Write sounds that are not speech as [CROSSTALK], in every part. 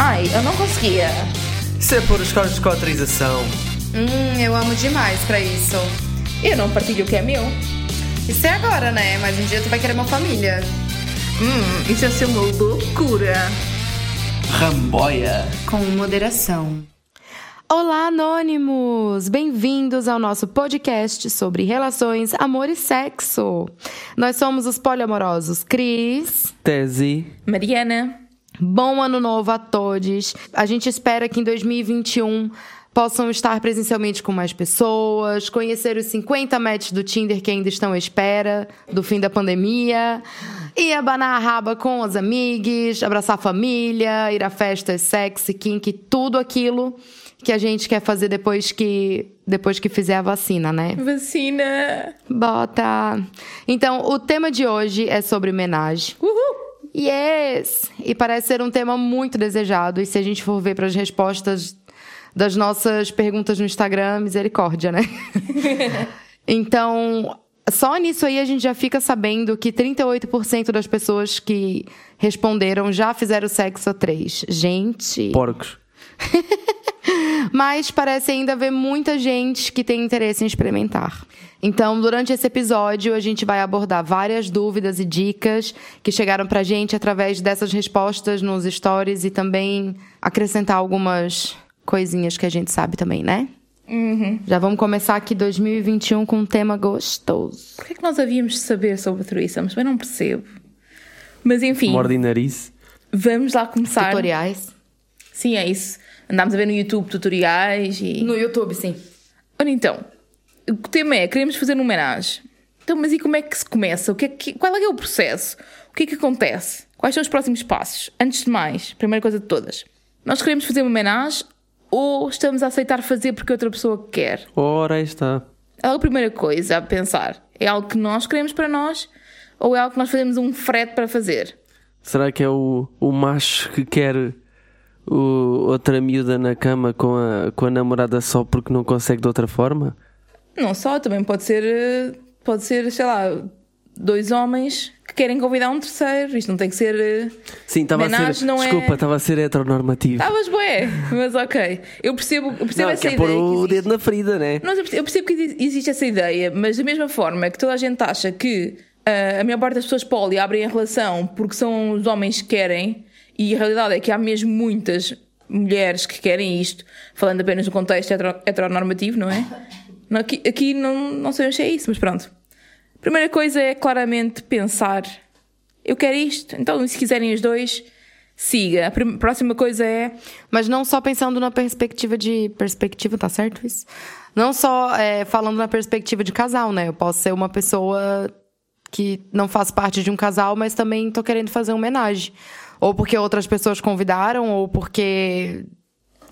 Ai, eu não conseguia. Isso é por escolas de cotrização. Hum, eu amo demais pra isso. E eu não partilho o que é meu. Isso é agora, né? Mas um dia tu vai querer uma família. Hum, isso ia ser uma loucura. Ramboia. Com moderação. Olá, anônimos! Bem-vindos ao nosso podcast sobre relações, amor e sexo. Nós somos os poliamorosos Cris. Tese. Mariana. Bom ano novo a todos. A gente espera que em 2021 possam estar presencialmente com mais pessoas, conhecer os 50 matches do Tinder que ainda estão à espera do fim da pandemia, e abanar a raba com os amigos, abraçar a família, ir a festas sexy, kink, tudo aquilo que a gente quer fazer depois que depois que fizer a vacina, né? Vacina. Bota. Então, o tema de hoje é sobre homenagem. Uhul. Yes! E parece ser um tema muito desejado. E se a gente for ver para as respostas das nossas perguntas no Instagram, misericórdia, né? [LAUGHS] então, só nisso aí a gente já fica sabendo que 38% das pessoas que responderam já fizeram sexo a três. Gente. Porcos. [LAUGHS] Mas parece ainda haver muita gente que tem interesse em experimentar. Então, durante esse episódio, a gente vai abordar várias dúvidas e dicas que chegaram pra gente através dessas respostas nos stories e também acrescentar algumas coisinhas que a gente sabe também, né? Uhum. Já vamos começar aqui 2021 com um tema gostoso. Por que é que nós havíamos de saber sobre threesomes? Eu não percebo. Mas enfim, Morde nariz. vamos lá começar. Tutoriais. Sim, é isso. Andámos a ver no YouTube tutoriais e. No YouTube, sim. Ora então, o tema é: queremos fazer uma homenagem. Então, mas e como é que se começa? O que é que, qual é, que é o processo? O que é que acontece? Quais são os próximos passos? Antes de mais, primeira coisa de todas, nós queremos fazer uma homenagem ou estamos a aceitar fazer porque outra pessoa quer? Ora, aí está. É a primeira coisa a pensar. É algo que nós queremos para nós ou é algo que nós fazemos um frete para fazer? Será que é o, o macho que quer o, outra miúda na cama com a, com a namorada só porque não consegue de outra forma? Não só, também pode ser, eh, pode ser, sei lá, dois homens que querem convidar um terceiro. Isto não tem que ser. eh, Sim, estava a ser. não é- Desculpa, estava a ser heteronormativo. Estavas bué, mas ok. Eu percebo, eu percebo não, essa ideia. pôr que o existe. dedo na ferida, né? Nós- eu percebo- eu percebo que exi- existe essa ideia, mas da mesma forma que toda a gente acha que ah, a maior parte das pessoas poli abrem a relação porque são os homens que querem, e a realidade é que há mesmo muitas mulheres que querem isto, falando apenas no contexto hetero- heteronormativo, não é? [LAUGHS] Aqui, aqui não, não sabemos se é isso, mas pronto. Primeira coisa é claramente pensar: eu quero isto, então se quiserem os dois, siga. A próxima coisa é Mas não só pensando na perspectiva de. Perspectiva, tá certo isso? Não só é, falando na perspectiva de casal, né? Eu posso ser uma pessoa que não faz parte de um casal, mas também tô querendo fazer uma homenagem. Ou porque outras pessoas convidaram, ou porque.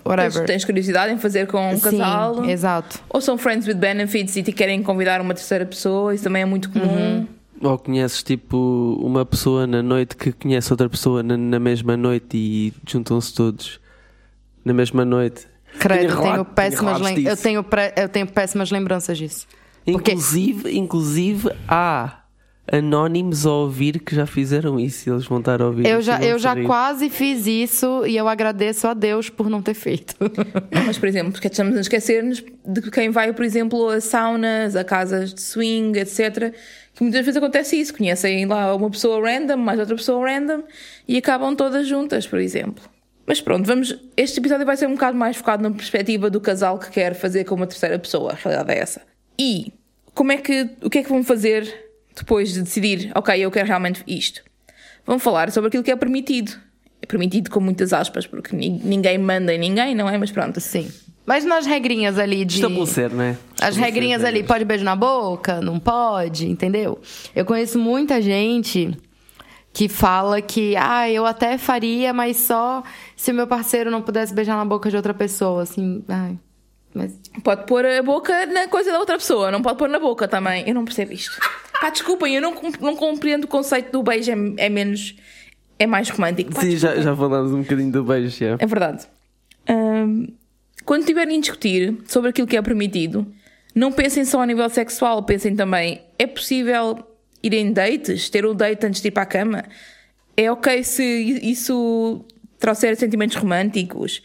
Tens, Whatever. tens curiosidade em fazer com um Sim, casal. exato. Ou são friends with benefits e te querem convidar uma terceira pessoa, isso também é muito comum. Ou conheces tipo uma pessoa na noite que conhece outra pessoa na, na mesma noite e juntam-se todos na mesma noite. Credo, eu relato- tenho péssimas, lem- eu tenho, pré- eu tenho péssimas lembranças disso. Porque- Inclusive, inclusive há anónimos a ouvir que já fizeram isso e eles vão estar a ouvir. Eu já, eu já rir. quase fiz isso e eu agradeço a Deus por não ter feito. [LAUGHS] Não, mas, por exemplo, porque estamos a esquecer-nos de quem vai, por exemplo, a saunas, a casas de swing, etc. Que muitas vezes acontece isso. Conhecem lá uma pessoa random, mais outra pessoa random e acabam todas juntas, por exemplo. Mas pronto, vamos. Este episódio vai ser um bocado mais focado na perspectiva do casal que quer fazer com uma terceira pessoa. A realidade é essa. E como é que. O que é que vão fazer depois de decidir, ok, eu quero realmente isto? Vão falar sobre aquilo que é permitido. É permitido com muitas aspas, porque ni- ninguém manda em ninguém, não é? Mas pronto. Sim. Mas nas regrinhas ali de. Estabelecer, né? As Estabelecer regrinhas ali, regras. pode beijo na boca? Não pode, entendeu? Eu conheço muita gente que fala que, ah, eu até faria, mas só se o meu parceiro não pudesse beijar na boca de outra pessoa, assim, ai. Mas Pode pôr a boca na coisa da outra pessoa, não pode pôr na boca também. Eu não percebo isto. Pá, desculpem, eu não, não compreendo o conceito do beijo, é, é menos. é mais romântico. Pá, Sim, já, já falámos um bocadinho do beijo, já. É verdade. Ahm, quando tiverem a discutir sobre aquilo que é permitido, não pensem só a nível sexual, pensem também: é possível ir em dates, ter um date antes de ir para a cama? É ok se isso trouxer sentimentos românticos,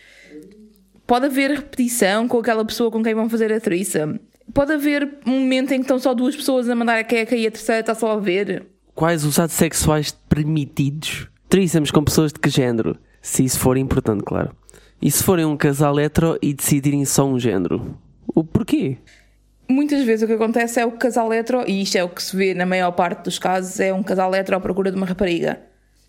pode haver repetição com aquela pessoa com quem vão fazer a threesome. Pode haver um momento em que estão só duas pessoas a mandar a queca e a terceira está só a ver. Quais os atos sexuais permitidos? Trícemes com pessoas de que género? Se isso for importante, claro. E se forem um casal hetero e decidirem só um género? O porquê? Muitas vezes o que acontece é o casal hetero, e isto é o que se vê na maior parte dos casos, é um casal hetero à procura de uma rapariga.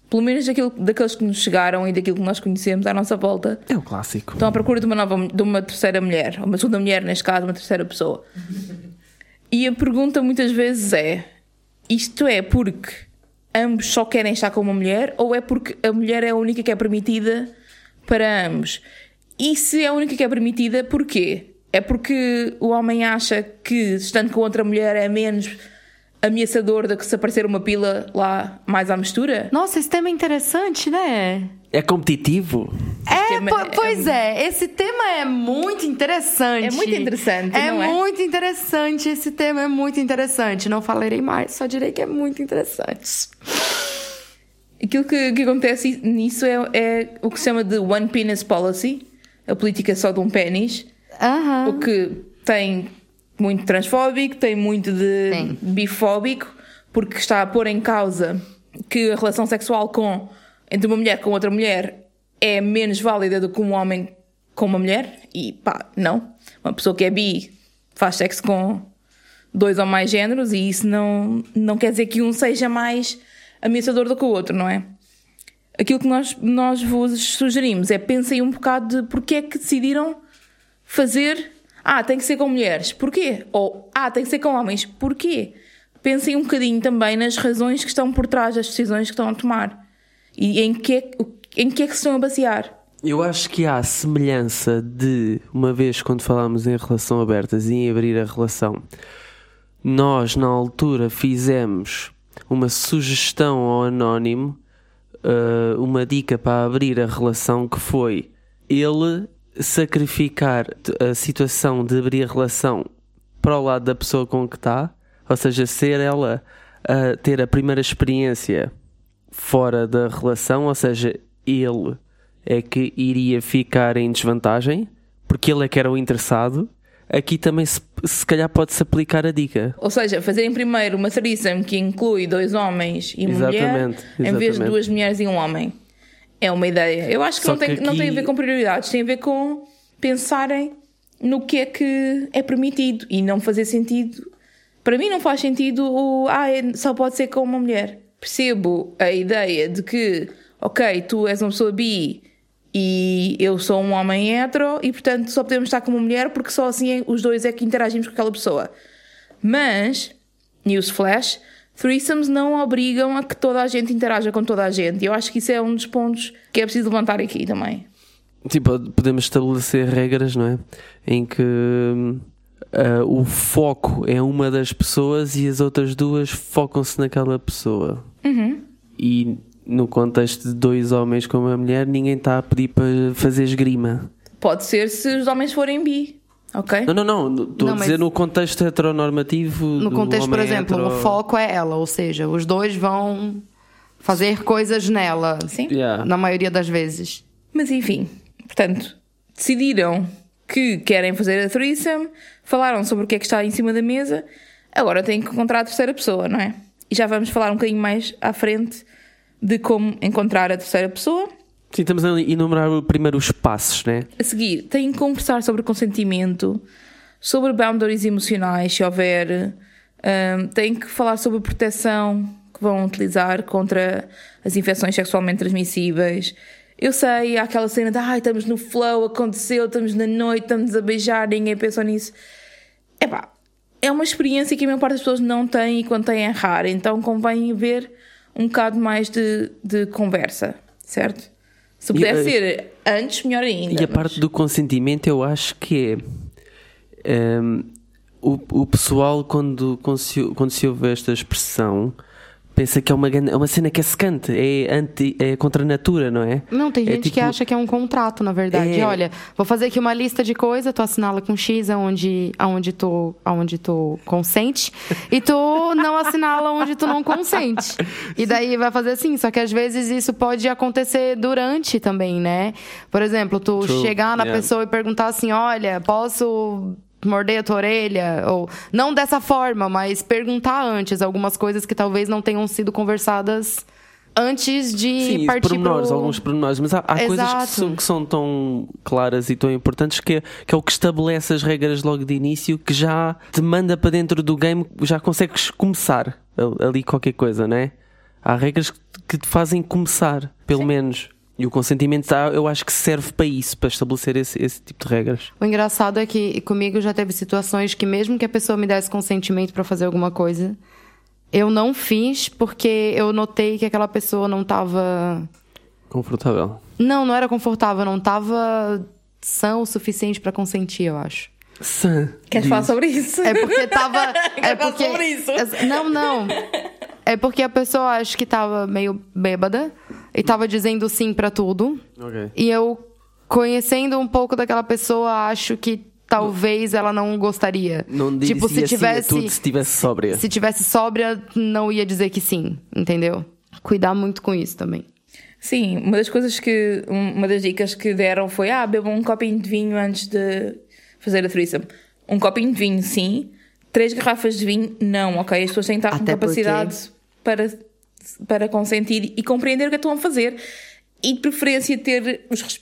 Pelo menos daquilo, daqueles que nos chegaram e daquilo que nós conhecemos à nossa volta. É o clássico. Estão à procura de uma nova, de uma terceira mulher, ou uma segunda mulher, neste caso, uma terceira pessoa. E a pergunta muitas vezes é: isto é porque ambos só querem estar com uma mulher, ou é porque a mulher é a única que é permitida para ambos? E se é a única que é permitida, porquê? É porque o homem acha que estando com outra mulher é menos ameaçador do que se aparecer uma pila lá mais à mistura? Nossa, esse tema é interessante, né? É competitivo? É, é- pois é, esse tema é muito interessante. É muito interessante, É não é? muito interessante, esse tema é muito interessante. Não falarei mais, só direi que é muito interessante. Aquilo que, que acontece nisso é, é o que se chama de One Penis Policy, a política só de um pênis, Aham. o que tem muito transfóbico, tem muito de Tem. bifóbico, porque está a pôr em causa que a relação sexual com entre uma mulher com outra mulher é menos válida do que um homem com uma mulher, e pá, não. Uma pessoa que é bi faz sexo com dois ou mais géneros e isso não, não quer dizer que um seja mais ameaçador do que o outro, não é? Aquilo que nós, nós vos sugerimos é pensem um bocado de porque é que decidiram fazer. Ah, tem que ser com mulheres. Porquê? Ou ah, tem que ser com homens. Porquê? Pensem um bocadinho também nas razões que estão por trás das decisões que estão a tomar e em que é, em que, é que se estão a basear. Eu acho que há semelhança de, uma vez quando falámos em relação abertas e em abrir a relação, nós na altura fizemos uma sugestão ao anónimo, uh, uma dica para abrir a relação que foi ele sacrificar a situação de abrir a relação para o lado da pessoa com que está, ou seja, ser ela a ter a primeira experiência fora da relação, ou seja, ele é que iria ficar em desvantagem, porque ele é que era o interessado. Aqui também se, se calhar pode-se aplicar a dica. Ou seja, fazerem primeiro uma threesome que inclui dois homens e uma mulher, Exatamente, em vez de exatamente. duas mulheres e um homem. É uma ideia. Eu acho que, Só não, tem, que não tem a aqui- ver com prioridades, tem a ver com pensarem no que é que é permitido e não fazer sentido. Para mim, não faz sentido o ah, é- só pode ser com uma mulher. Percebo a ideia de que, ok, tu és uma pessoa bi e eu sou um homem hetero e portanto só podemos estar com uma mulher porque só assim os dois é que interagimos com aquela pessoa. Mas, newsflash, threesomes não obrigam a que toda a gente interaja com toda a gente. E eu acho que isso é um dos pontos que é preciso levantar aqui também. Tipo, podemos estabelecer regras, não é? Em que ah, o foco é uma das pessoas e as outras duas focam-se naquela pessoa. E no contexto de dois homens com uma mulher, ninguém está a pedir para fazer esgrima. Pode ser se os homens forem bi, ok? Não, não, não. Estou a dizer mas- no contexto heteronormativo. No do contexto, por exemplo, hetero. o foco é ela, ou seja, os dois vão fazer coisas nela. Sim. Yeah. Na maioria das vezes. Mas enfim, portanto, decidiram que querem fazer a threesome, falaram sobre o que é que está em cima da mesa, agora têm que encontrar a terceira pessoa, não é? E já vamos falar um bocadinho mais à frente de como encontrar a terceira pessoa. Sim, estamos a enumerar primeiro os passos, né? A seguir, têm que conversar sobre consentimento, sobre boundaries emocionais, se houver. Ahm, têm que falar sobre proteção que vão utilizar contra as infecções sexualmente transmissíveis. Eu sei, há aquela cena de ai, estamos no flow, aconteceu, estamos na noite, estamos a beijar, ninguém pensou nisso. Epá, é uma experiência que a maior parte das pessoas não tem e quando tem é rara, então convém haver um bocado mais de, de conversa, certo? Se E, puder eh, ser antes, melhor ainda. E a mas- parte do consentimento, eu acho que é. ehm, o, o pessoal, quando, quando, se, quando se ouve esta expressão, pensa que é uma, é uma cena que é secante, é, anti, é contra a natura, não é? Não, tem É gente que tipo- acha que é um contrato, na verdade. É. Olha, vou fazer aqui uma lista de coisas, tu assinala com X aonde, aonde, tu, aonde tu consente, e tu não assinala onde tu não consente. E daí vai fazer assim, só que às vezes isso pode acontecer durante também, né? Por exemplo, tu True, chegar na yeah. pessoa e perguntar assim: olha, posso morder a tua orelha? Ou não dessa forma, mas perguntar antes algumas coisas que talvez não tenham sido conversadas antes de Sim, partir pormenores, pro... alguns pormenores, mas há, há coisas que são, que são tão claras e tão importantes que, é- que é o que estabelece as regras logo de início, que já te manda para dentro do game, já consegues começar al- ali qualquer coisa, não é? Há regras que, que te fazem começar, pelo menos. E o consentimento, tá, eu acho que serve para isso, para estabelecer esse, esse tipo de regras. O engraçado é que comigo já teve situações que mesmo que a pessoa me desse consentimento pra fazer alguma coisa, eu não fiz porque eu notei que aquela pessoa não tava Confortável. não, não era confortável, não tava sã o suficiente pra consentir, eu acho. Sã. Queres diz. falar sobre isso? É porque tava [LAUGHS] é Quer falar porque sobre isso? É- Não, não. É porque a pessoa acho que tava meio bêbada e tava dizendo sim pra tudo. Ok. E eu, conhecendo um pouco daquela pessoa, acho que talvez ela não gostaria. Não dizia tipo, se sim a tivesse. tudo se tivesse sóbria. Se tivesse sóbria, não ia dizer que sim, entendeu? Cuidar muito com isso também. Sim, uma das coisas que. um- Uma das dicas que deram foi: ah, bebam um copinho de vinho antes de fazer a threesome. Um copinho de vinho, sim. Três garrafas de vinho, não, ok? As pessoas têm que estar com Até capacidade para, para consentir e compreender o que estão a fazer. E de preferência ter os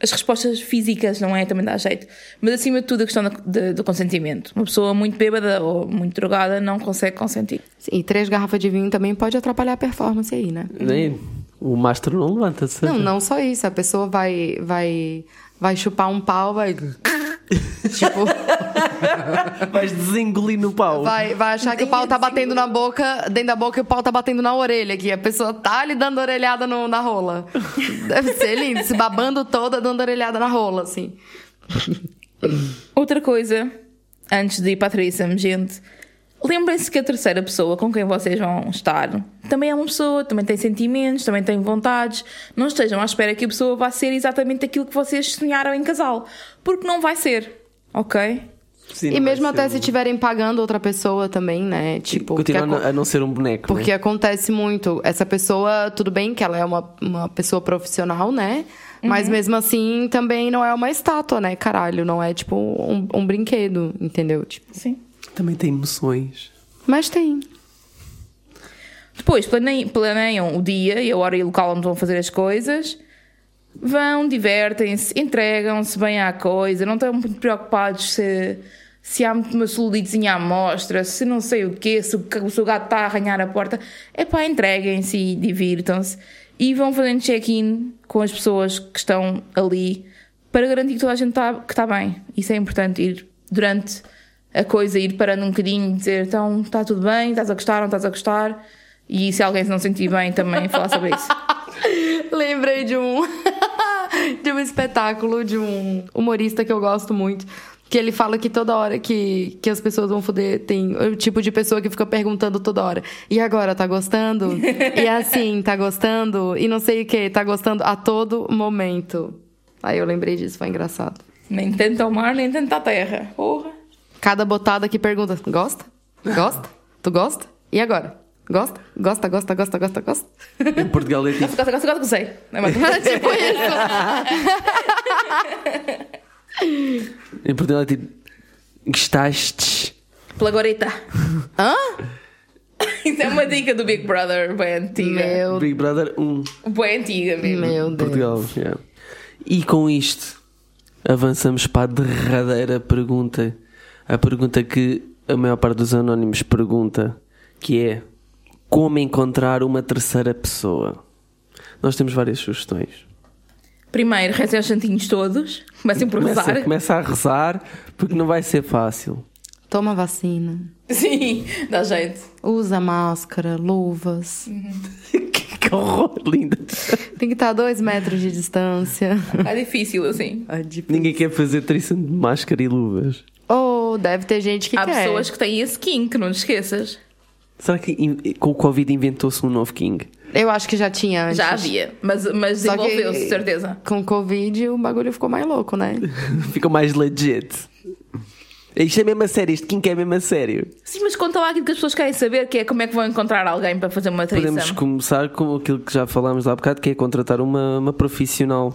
as respostas físicas, não é? Também dá jeito. Mas acima de tudo, a questão de- do consentimento. Uma pessoa muito bêbada ou muito drogada não consegue consentir. Sim, E três garrafas de vinho também pode atrapalhar a performance aí, né? Nem- O mastro não levanta-se. Não, não só isso. A pessoa vai, vai, vai chupar um pau, vai. [LAUGHS] tipo, [LAUGHS] Vais desengolir no pau. vai, vai achar que o pau tá batendo na boca, dentro da boca e o pau tá batendo na orelha aqui. A pessoa tá ali dando orelhada no- na rola. Deve ser lindo, se babando toda, dando orelhada na rola, assim. Outra coisa, antes de ir para a gente, lembrem-se que a terceira pessoa com quem vocês vão estar também é uma pessoa, também tem sentimentos, também tem vontades. Não estejam à espera que a pessoa vá ser exatamente aquilo que vocês sonharam em casal, porque não vai ser, ok? Sim, e mesmo até um- se estiverem pagando outra pessoa também, né? Tipo, a não- a não ser um boneco. Porque né? acontece muito. Essa pessoa, tudo bem que ela é uma, uma pessoa profissional, né? Mas mesmo assim, também não é uma estátua, né? Caralho, não é tipo um, um brinquedo, entendeu? Tipo, Sim. Também tem emoções. mas tem. Depois planeiam, planeiam o dia e a hora e o local onde vão fazer as coisas. Vão, divertem-se, entregam-se bem à coisa, não estão muito preocupados se, se há uma celulidezinha à mostra, se não sei o quê, se o, seu gato está a arranhar a porta. É pá, entreguem-se e divirtam-se. E vão fazendo check-in com as pessoas que estão ali para garantir que toda a gente está, que está bem. Isso é importante, ir durante a coisa, ir parando um bocadinho dizer então está tudo bem, estás a gostar, não estás a gostar. E se alguém se não sentir bem também falar sobre isso. [LAUGHS] Lembrei de um [LAUGHS] de um espetáculo de um humorista que eu gosto muito. Que ele fala que toda hora que, que as pessoas vão foder, tem o tipo de pessoa que fica perguntando toda hora. E agora, tá gostando? e assim, tá gostando? E não sei o que, tá gostando a todo momento. Aí eu lembrei disso, foi engraçado. Nem tanto ao mar, nem tanto à terra. Porra. Cada botada que pergunta, gosta? Gosta? Tu gosta? E agora? Gosta? Gosta, gosta, gosta, gosta, gosta? Em Portugal é tipo. Gosto, gosto, gostei. Não é mais- [LAUGHS] tipo isso. Em Portugal é tipo. Gostaste? Pela gorita. [LAUGHS] Hã? Isso é uma dica do Big Brother, bem antiga. Meu, Big Brother 1. Bem antiga mesmo. meu Deus. Portugal. yeah. E com isto, avançamos para a derradeira pergunta. A pergunta que a maior parte dos anónimos pergunta, que é como encontrar uma terceira pessoa? Nós temos várias sugestões. Primeiro, rezem os santinhos todos. Comecem por Começa, rezar. começa a rezar, porque não vai ser fácil. Toma vacina. Sim, dá jeito. Usa máscara, luvas. [LAUGHS] que horror, linda. Tem que estar a dois metros de distância. É difícil assim. Ninguém quer fazer trição de máscara e luvas. Ou deve ter gente que Há quer. pessoas que têm esse skin, que não te esqueças. Será que com o Covid inventou-se um novo King? Eu acho que já tinha antes. Já havia, mas, mas desenvolveu-se, de certeza. Com Covid, o bagulho ficou mais louco, né? [LAUGHS] Ficou mais legit. Isto é mesmo a sério, este King é mesmo a sério. Sim, mas conta lá aquilo que as pessoas querem saber, que é como é que vão encontrar alguém para fazer uma Podemos traição. começar com aquilo que já falámos há bocado, que é contratar uma, uma profissional,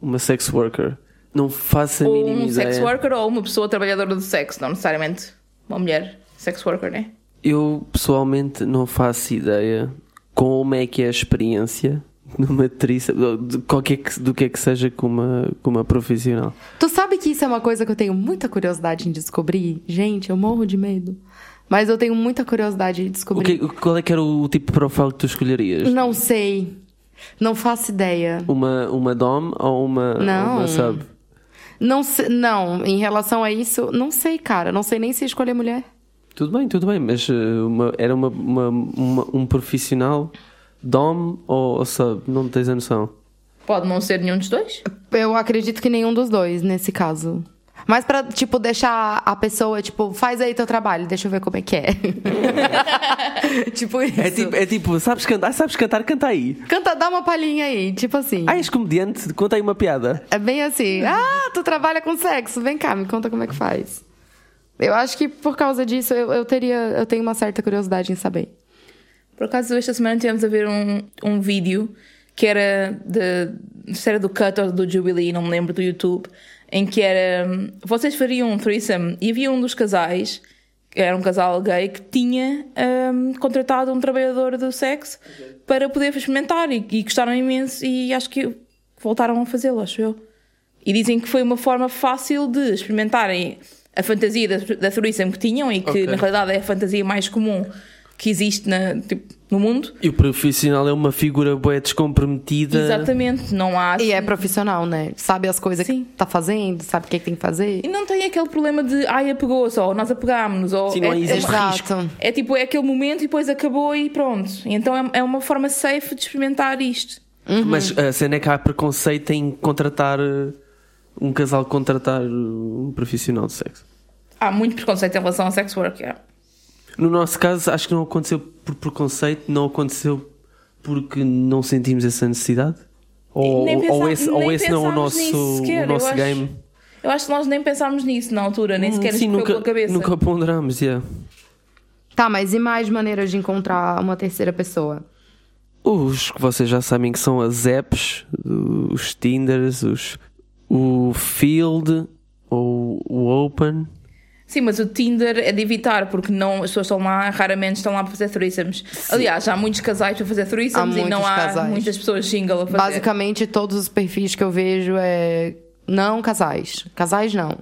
uma sex worker. Não faço a Ou mínima um ideia. sex worker ou uma pessoa trabalhadora do sexo, não necessariamente uma mulher sex worker, né? Eu pessoalmente não faço ideia como é que é a experiência numa atriz, qualquer que, do que é que seja com uma, com uma profissional. Tu sabe que isso é uma coisa que eu tenho muita curiosidade em descobrir? Gente, eu morro de medo. Mas eu tenho muita curiosidade de O descobrir. que, qual é que era o tipo de profile que tu escolherias? Não sei. Não faço ideia. Uma, uma dom ou uma, Não. uma sub? Não, não, em relação a isso, não sei, cara. Não sei nem se escolher mulher. Tudo bem, tudo bem, mas uh, uma- era uma, uma- uma- um profissional dom ou, ou sub? Não tens a noção? Pode não ser nenhum dos dois. Eu acredito que nenhum dos dois, nesse caso. Mas pra, tipo, deixar a pessoa, tipo, faz aí teu trabalho, deixa eu ver como é que é. [LAUGHS] tipo isso. É tipo, é tipo, sabes cantar, sabes cantar, canta aí. Canta, dá uma palhinha aí, tipo assim. Ah, és comediante, conta aí uma piada. É bem assim. Ah, tu trabalha com sexo, vem cá, me conta como é que faz. Eu acho que por causa disso eu, eu teria, eu tenho uma certa curiosidade em saber. Por acaso, esta semana tivemos a ver um, um vídeo que era de, se era do Cut ou do Jubilee, não me lembro, do YouTube, em que era. Vocês fariam um threesome e havia um dos casais, que era um casal gay, que tinha hum, contratado um trabalhador do sexo para poder experimentar e, e gostaram imenso e acho que voltaram a fazê-lo, acho eu. E dizem que foi uma forma fácil de experimentarem a fantasia da, da threesome que tinham e que Ok. na realidade é a fantasia mais comum que existe na, tipo, no mundo. E o profissional é uma figura bué descomprometida. Exatamente, não há. E é profissional, né? Sabe as coisas Sim. que tá fazendo, sabe o que, é que tem que fazer. E não tem aquele problema de ai, apegou-se, ou nós apegámos-nos, ou. Sim, não é, existe é, uma- Exato. é tipo, é aquele momento e depois acabou e pronto. Então é, é uma forma safe de experimentar isto. Mas a cena é que há preconceito em contratar uh, um casal contratar um profissional de sexo. Há muito preconceito em relação ao sex work, é. No nosso caso, acho que não aconteceu por preconceito, não aconteceu porque não sentimos essa necessidade. Ou, Nem ou pensa- esse, ou esse não é o nosso, sequer, o nosso eu acho. game. Eu acho que nós nem pensámos nisso na altura, nem sequer Hum, Sim, nos nunca, pela cabeça. nunca ponderamos, yeah. Tá, mas e mais maneiras de encontrar uma terceira pessoa? Os que vocês já sabem que são as apps, os Tinders, os, o Field ou o Open. Sim, mas o Tinder é de evitar, porque não, as pessoas estão lá, raramente estão lá para fazer threesomes. Aliás, há muitos casais para fazer threesomes Há e não há casais. muitas pessoas single a fazer. Basicamente, todos os perfis que eu vejo é não casais. Casais não.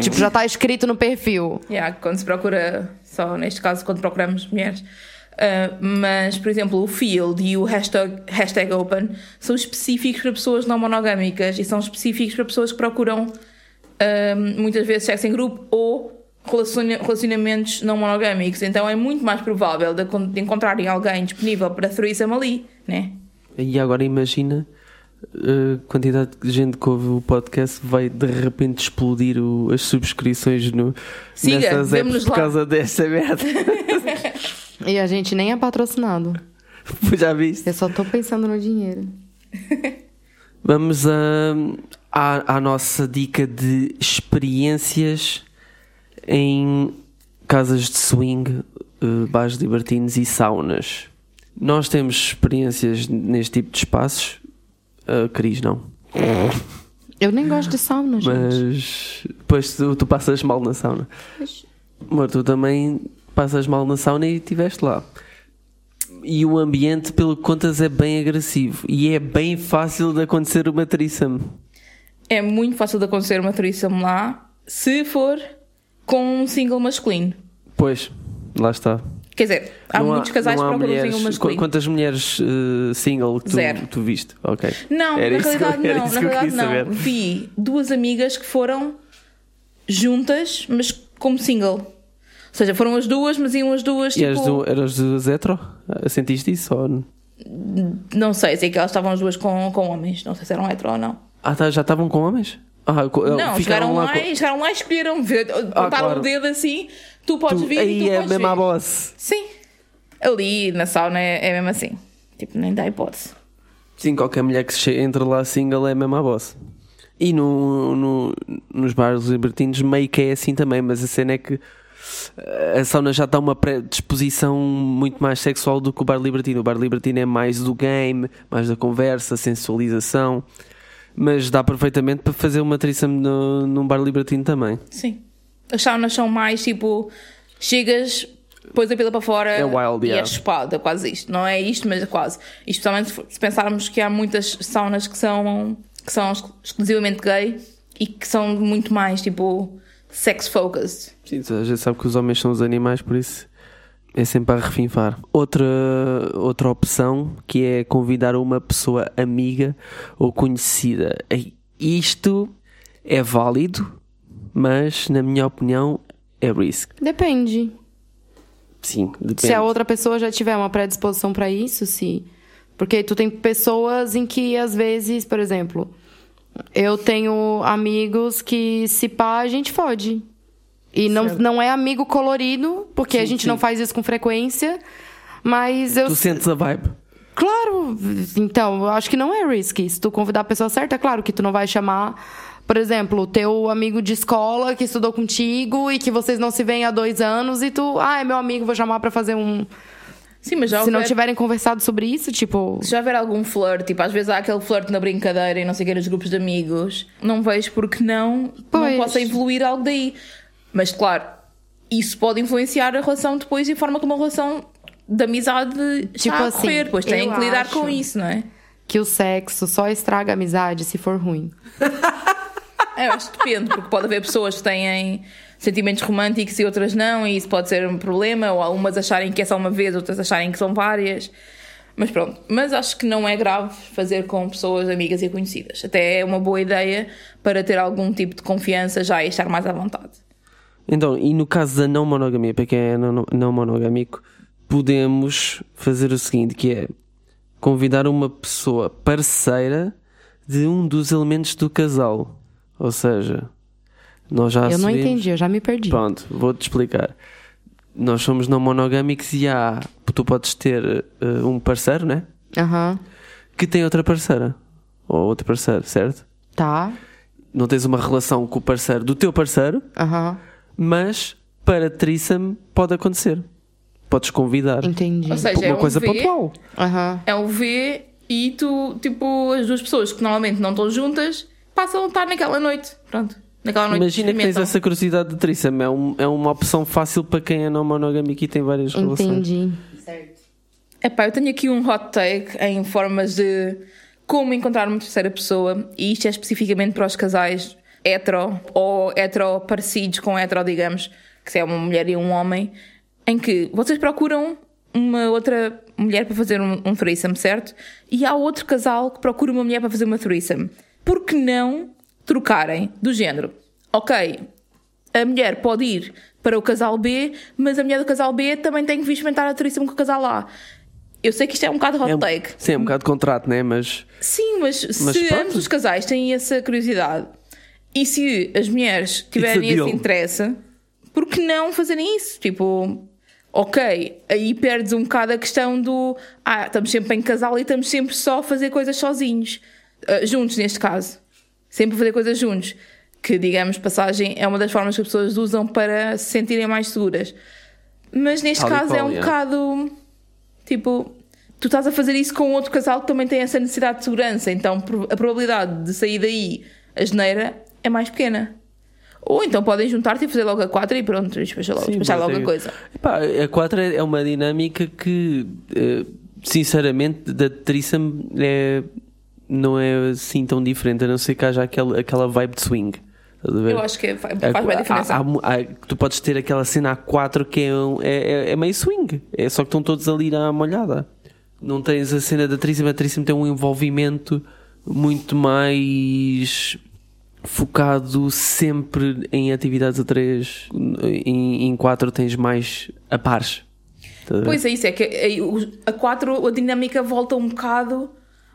tipo, já tá escrito no perfil. Yeah, quando se procura, só neste caso, quando procuramos mulheres. Uh, mas, por exemplo, o field e o hashtag, hashtag open são específicos para pessoas não monogâmicas e são específicos para pessoas que procuram uh, muitas vezes sexo em grupo ou relaciona- relacionamentos não monogâmicos. Então é muito mais provável de, de encontrarem alguém disponível para threesome ali, né? E agora imagina a quantidade de gente que ouve o podcast vai de repente explodir o- as subscrições no, Siga, nessas apps por lá. causa desta merda. [LAUGHS] [LAUGHS] E a gente nem é patrocinado. [LAUGHS] Já viste? Eu só tô pensando no dinheiro. [LAUGHS] Vamos a, à, à nossa dica de experiências em casas de swing, eh, bares libertinos e saunas. Nós temos experiências neste tipo de espaços. A Cris não. Eu nem gosto de sauna, gente. Mas depois tu, tu passas mal na sauna. Mas- Mas tu também passas mal na sauna e estiveste lá. E o ambiente, pelo que contas, é bem agressivo. E é bem fácil de acontecer uma threesome. É muito fácil de acontecer uma threesome lá se for com um single masculino. Pois, lá está. Quer dizer, há Não muitos casais que procuram um mulheres, single masculino. qu- Quantas mulheres eh, single que tu, Zero. tu viste? Ok. Não, Era [LAUGHS] na eu- realidade não. Na realidade não. saber. Vi duas amigas que foram juntas, mas como single. Ou seja, foram as duas, mas iam as duas, E tipo... eras, du- eras duas hetero? Ah, Sentiste isso? Ou... Não sei, sei que elas estavam as duas com, com homens. Não sei se eram hetero ou não. Ah, tá, já estavam com homens? Ah, Não, ficaram chegaram lá, com- e, chegaram lá e escolheram. ver- Apontaram claro. o dedo assim, tu podes Tu- vir e Aí tu é podes mesmo a boss. Sim. Ali na sauna é, é mesmo assim. Tipo, nem dá hipótese. Sim, qualquer mulher que entre lá single é mesmo a boss. E no, no- nos bares libertinos meio que é assim também, mas a cena é que a sauna já está uma predisposição muito mais sexual do que o bar libertino. O bar libertino é mais do game, mais da conversa, sensualização. Mas dá perfeitamente para fazer uma threesome no, num bar libertino também. Sim. As saunas são mais tipo, chegas, pões a pila para fora É wild, e yeah. é chupado, é quase isto. Não é isto, mas é quase. Especialmente se pensarmos que há muitas saunas que são, que são ex- exclusivamente gay e que são muito mais tipo sex focused. Sim, a gente sabe que os homens são os animais, por isso é sempre a refinfar. Outra, outra opção que é convidar uma pessoa amiga ou conhecida. Isto é válido, mas na minha opinião é risk. Depende. Sim, depende. Se a outra pessoa já tiver uma predisposição pra isso, sim. Porque tu tem pessoas em que, às vezes, por exemplo, eu tenho amigos que se pá, a gente fode. E não, não é amigo colorido, porque a Sim, gente sim. não faz isso com frequência. Mas eu. Tu sentes a vibe. Claro! Então, eu acho que não é risky. Se tu convidar a pessoa certa, é claro que tu não vai chamar, por exemplo, o teu amigo de escola que estudou contigo e que vocês não se veem há dois anos e tu, ah, é meu amigo, vou chamar pra fazer um. Sim, mas já Se não tiverem conversado sobre isso, tipo. Se já houver algum flirt, tipo, às vezes há aquele flirt na brincadeira e não sei o que nos grupos de amigos, não vejo porque não, Pois. não possa evoluir algo daí. Mas claro, isso pode influenciar a relação depois e a forma como a relação de amizade Tipo está a assim, correr. Depois têm que lidar com isso, não é? que o sexo só estraga a amizade se for ruim. [LAUGHS] É, eu acho que depende, porque pode haver pessoas que têm sentimentos românticos e outras não, e isso pode ser um problema, ou algumas acharem que é só uma vez, outras acharem que são várias. Mas pronto, mas acho que não é grave fazer com pessoas amigas e conhecidas. Até é uma boa ideia para ter algum tipo de confiança já e estar mais à vontade. Então, e no caso da não monogamia, para quem é não, não monogâmico, podemos fazer o seguinte, que é convidar uma pessoa parceira de um dos elementos do casal. Ou seja, nós já eu não entendi, eu já me perdi. Pronto, vou-te explicar. Nós somos não monogâmicos e há, tu podes ter eh, um parceiro, né? Aham. Que tem outra parceira. Ou outro parceiro, certo? Tá. Não tens uma relação com o parceiro do teu parceiro, Aham. mas para threesome pode acontecer. Podes convidar. Entendi. Ou seja, uma é um coisa V, pontual. Aham. É um V e tu, tipo, as duas pessoas que normalmente não estão juntas passam a estar naquela noite. Pronto. Naquela noite Imagina que tens essa curiosidade de threesome. É, um- é uma opção fácil para quem é não monogâmico e tem várias relações. Entendi. Epá, eu tenho aqui um hot take em formas de como encontrar uma terceira pessoa, e isto é especificamente para os casais hetero ou hetero parecidos com hetero, digamos, que se é uma mulher e um homem, em que vocês procuram uma outra mulher para fazer um, um threesome, certo? E há outro casal que procura uma mulher para fazer uma threesome. Por que não trocarem do género? Ok, a mulher pode ir para o casal B, mas a mulher do casal B também tem que vir experimentar a threesome com o casal A. Eu sei que isto é um bocado hot É um- take. sim, é um bocado de contrato, né? Mas Sim, mas, Mas se pronto. ambos os casais têm essa curiosidade e se as mulheres tiverem esse interesse, por que não fazerem isso? Tipo, ok, aí perdes um bocado a questão do ah, estamos sempre em casal e estamos sempre só a fazer coisas sozinhos, Ah, juntos neste caso, sempre fazer coisas juntos. Que, digamos, passagem é uma das formas que as pessoas usam para se sentirem mais seguras. Mas neste Tal caso é um yeah. bocado tipo, tu estás a fazer isso com outro casal que também tem essa necessidade de segurança, então a probabilidade de sair daí a geneira é mais pequena. Ou então podem juntar-te e fazer logo a quatro e pronto, despachar logo, Sim, despachar logo é- a coisa. Epá, a 4 é é uma dinâmica que, eh, sinceramente, da threesome é, não é assim tão diferente, a não ser que haja aquela, aquela vibe de swing. Eu acho que faz, A- faz bem a há- diferença. há mu- há- tu podes ter aquela cena A4 que é, um- é, é- é meio swing, é só que estão todos ali na molhada. Não tens a cena da Tríssima, a Tríssima tem um envolvimento muito mais focado sempre em atividades a três, em, em quatro tens mais a pares. Pois é, isso é que aí o- a 4 a dinâmica volta um bocado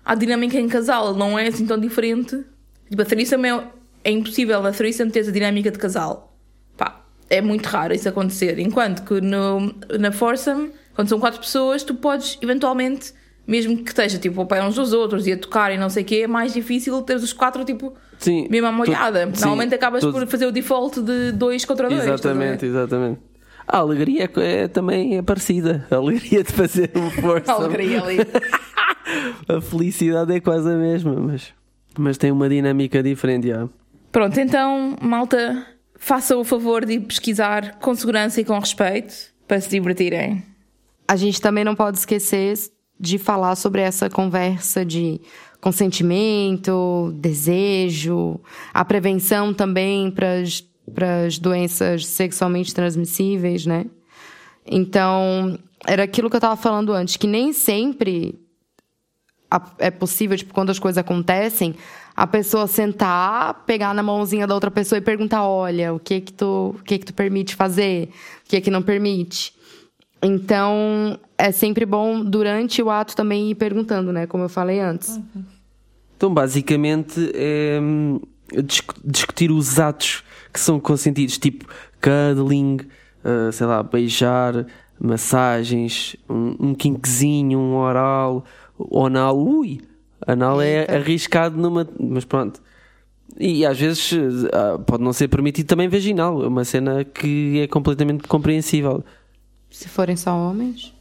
à dinâmica em casal, não é assim tão diferente. Tipo, a threesome é, é impossível na threesome teres a dinâmica de casal. Pá, é muito raro isso acontecer. Enquanto que no, na foursome Quando são quatro pessoas, tu podes eventualmente, mesmo que esteja tipo ao pé uns dos outros e a tocar e não sei o quê, é mais difícil ter os quatro tipo Sim, mesmo à molhada. tu- sim, Normalmente acabas por fazer o default de dois contra dois. a? Exatamente, exatamente. A alegria é, é também é parecida. A alegria de fazer um força. [LAUGHS] A alegria ali. [LAUGHS] A felicidade é quase a mesma, mas, mas tem uma dinâmica diferente. já. Pronto, então, malta, façam o favor de pesquisar com segurança e com respeito para se divertirem. A gente também não pode esquecer de falar sobre essa conversa de consentimento, desejo, a prevenção também para as doenças sexualmente transmissíveis, né? Então, era aquilo que eu estava falando antes, que nem sempre é possível, tipo, quando as coisas acontecem, a pessoa sentar, pegar na mãozinha da outra pessoa e perguntar, olha, o que que tu, o que que tu permite fazer? O que que não permite? Então, é sempre bom durante o ato também ir perguntando, né, como eu falei antes. Então, basicamente, é discu- discutir os atos que são consentidos, tipo cuddling, ah, sei lá, beijar, massagens, um, um kinkzinho, um oral, anal. Ui! Anal é Eita. arriscado numa. Mas pronto. E às vezes ah, pode não ser permitido também vaginal, é uma cena que é completamente compreensível. Se forem só homens.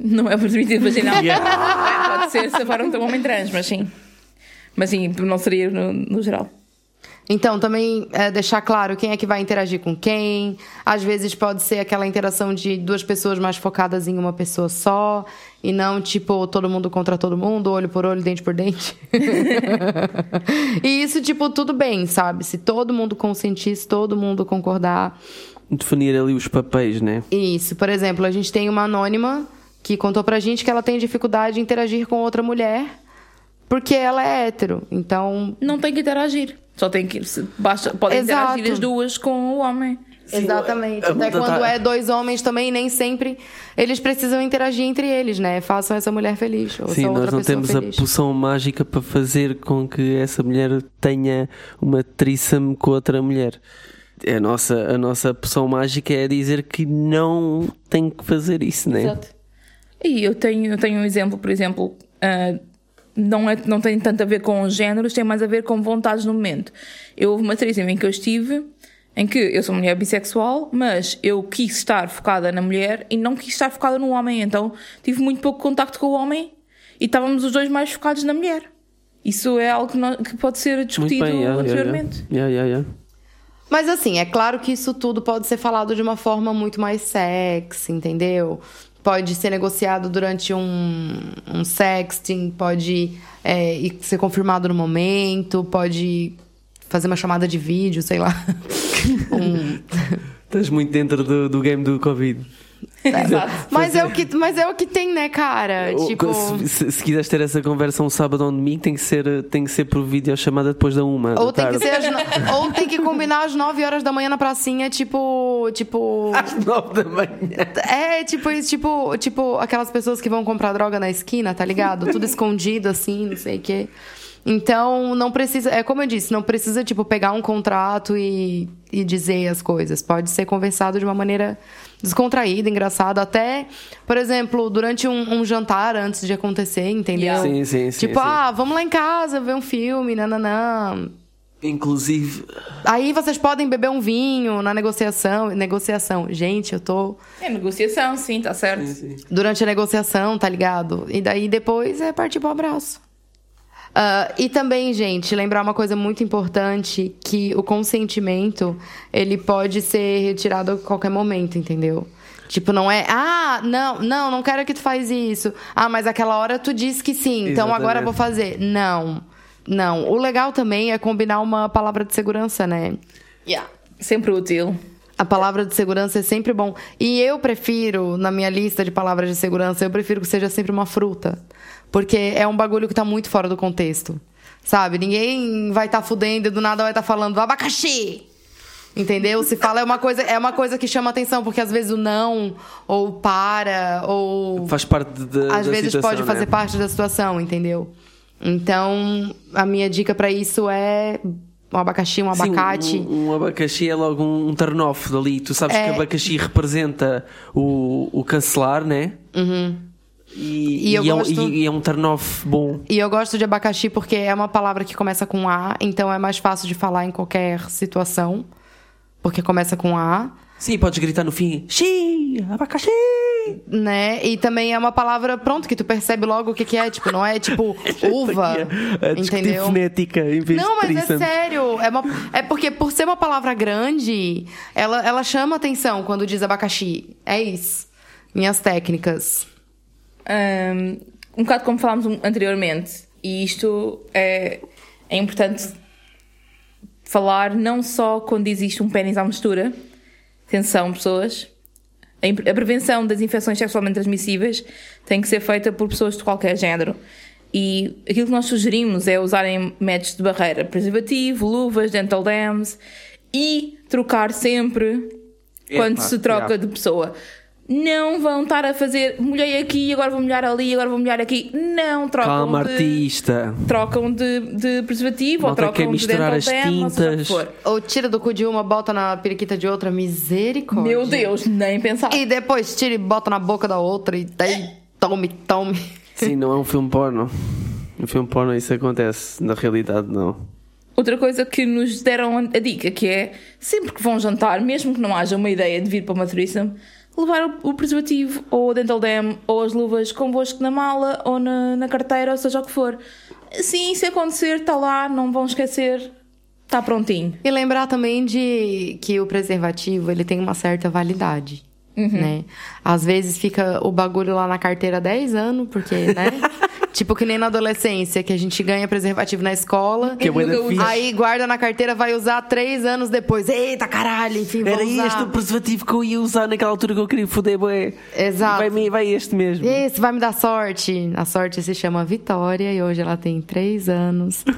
Não é permitido vaginal. É, Pode ser se for um homem trans, mas sim. Mas sim, não seria no, no geral. Então, também é, deixar claro quem é que vai interagir com quem. Às vezes pode ser aquela interação de duas pessoas mais focadas em uma pessoa só. E não, tipo, todo mundo contra todo mundo, olho por olho, dente por dente. [LAUGHS] e isso, tipo, tudo bem, sabe? Se todo mundo consentir, se todo mundo concordar. Definir ali os papéis, né? Isso, por exemplo, a gente tem uma anônima que contou pra gente que ela tem dificuldade em interagir com outra mulher porque ela é hétero. Então, Não tem que interagir. Só tem que. se- Basta, podem Exato. interagir as duas com o homem. Exatamente. a- a Até quando tá- é dois homens também, nem sempre eles precisam interagir entre eles, né? Façam essa mulher feliz. Ou Sim, nós outra não temos feliz. a poção mágica para fazer com que essa mulher tenha uma tríssame com outra mulher. A nossa, a nossa poção mágica é dizer que não tem que fazer isso, né? Exato. E eu tenho, eu tenho um exemplo, por exemplo, ah, não, é, não tem tanto a ver com géneros, tem mais a ver com vontades no momento. Eu houve uma tríssima em que eu estive, em que eu sou mulher bissexual, mas eu quis estar focada na mulher e não quis estar focada no homem, então tive muito pouco contacto com o homem e estávamos os dois mais focados na mulher. Isso é algo que, não- que pode ser discutido bem, yeah, yeah, anteriormente. yeah. Yeah, yeah, yeah. Mas assim, é claro que isso tudo pode ser falado de uma forma muito mais sexy, entendeu? Pode ser negociado durante um, um sexting, pode é, ser confirmado no momento, pode fazer uma chamada de vídeo, sei lá. [LAUGHS] Um- Estás muito dentro do, do game do Covid. Exato. mas, é o que, mas é o que tem, né, cara? Ou- Tipo. se, se, se quiseres ter essa conversa um sábado ou um domingo, tem que ser, tem que ser por videochamada depois da uma. Ou da tem, que no- ou tem que combinar às 9 horas da manhã na pracinha, tipo. Tipo. [LAUGHS] Às nove da manhã. É, tipo tipo, tipo aquelas pessoas que vão comprar droga na esquina, tá ligado? Tudo escondido, assim, não sei o quê. Então, não precisa. É como eu disse, não precisa, tipo, pegar um contrato e, e dizer as coisas. Pode ser conversado de uma maneira descontraída, engraçada. Até, por exemplo, durante um, um jantar antes de acontecer, entendeu? Sim, sim, sim. Tipo, sim. ah, vamos lá em casa ver um filme, nananã. Inclusive, Aí vocês podem beber um vinho na negociação. Negociação. Gente, eu tô É negociação, sim, tá certo. durante a negociação, tá ligado? E daí depois é partir pro abraço. Ah, e também, gente, lembrar uma coisa muito importante, que o consentimento, ele pode ser retirado a qualquer momento, entendeu? Tipo, não é, ah, não, não, não quero que tu faz isso. Ah, mas aquela hora tu disse que sim, então agora eu vou fazer. Não, não. O legal também é combinar uma palavra de segurança, né? Yeah. Sempre útil. A palavra de segurança é sempre bom. E eu prefiro, na minha lista de palavras de segurança, eu prefiro que seja sempre uma fruta. Porque é um bagulho que tá muito fora do contexto. Sabe? Ninguém vai estar tá fudendo e do nada vai estar tá falando abacaxi. Entendeu? Se fala é uma coisa, é uma coisa que chama atenção, porque às vezes o não, ou para, ou faz parte da. às da vezes situação, pode fazer né? parte da situação, entendeu? Então, a minha dica pra isso é um abacaxi, um Sim, abacate. um, um abacaxi é logo um, um turn-off dali. Tu sabes É. que abacaxi representa o, o cancelar, né? Uhum. E, E e é, um- gosto- e- e é um turn-off bom. E eu gosto de abacaxi porque é uma palavra que começa com A, então é mais fácil de falar em qualquer situação. Porque começa com A, Sim, podes gritar no fim: Xi, abacaxi! né? E também é uma palavra, pronto, que tu percebe logo o que, que é. Tipo, não é tipo [LAUGHS] uva. A discutir entendeu? fonética em vez Não, de mas é sério. É, uma- é porque por ser uma palavra grande, ela, ela chama atenção quando diz abacaxi. É isso. Minhas técnicas. Um, um bocado como falámos anteriormente, e isto é, é importante falar não só quando existe um pênis à mistura, atenção pessoas, a prevenção das infecções sexualmente transmissíveis tem que ser feita por pessoas de qualquer género. E aquilo que nós sugerimos é usarem métodos de barreira, preservativo, luvas, dental dams e trocar sempre quando se troca yeah. de pessoa. Não vão estar a fazer molhei aqui, agora vou molhar ali, agora vou molhar aqui. Não, trocam Calma, de, artista. trocam de, de preservativo Malta ou trocam quer de misturar as dam, ou seja o que tintas. Ou tira do cu de uma, bota na periquita de outra. Misericórdia. Meu Deus, nem pensar. E depois tira e bota na boca da outra e daí tome, tome. Sim, não é um filme porno. No filme porno isso acontece, na realidade não. Outra coisa que nos deram a dica, que é sempre que vão jantar, mesmo que não haja uma ideia de vir para uma threesome, levar o, preservativo ou o dental dam ou as luvas convosco na mala ou na, na carteira, ou seja o que for. Assim, se acontecer, está lá, não vão esquecer, está prontinho. E lembrar também de que o preservativo ele tem uma certa validade. Né? Às vezes fica o bagulho lá na carteira há 10 anos, porque, né? [LAUGHS] tipo que nem na adolescência, que a gente ganha preservativo na escola. Que é. Aí guarda na carteira, vai usar três anos depois. Eita caralho, enfim, vou Era usar. este o preservativo que eu ia usar naquela altura que eu queria foder, bué. Exato. Vai, me- vai este mesmo. Esse vai me dar sorte. A sorte se chama Vitória e hoje ela tem três anos. [LAUGHS]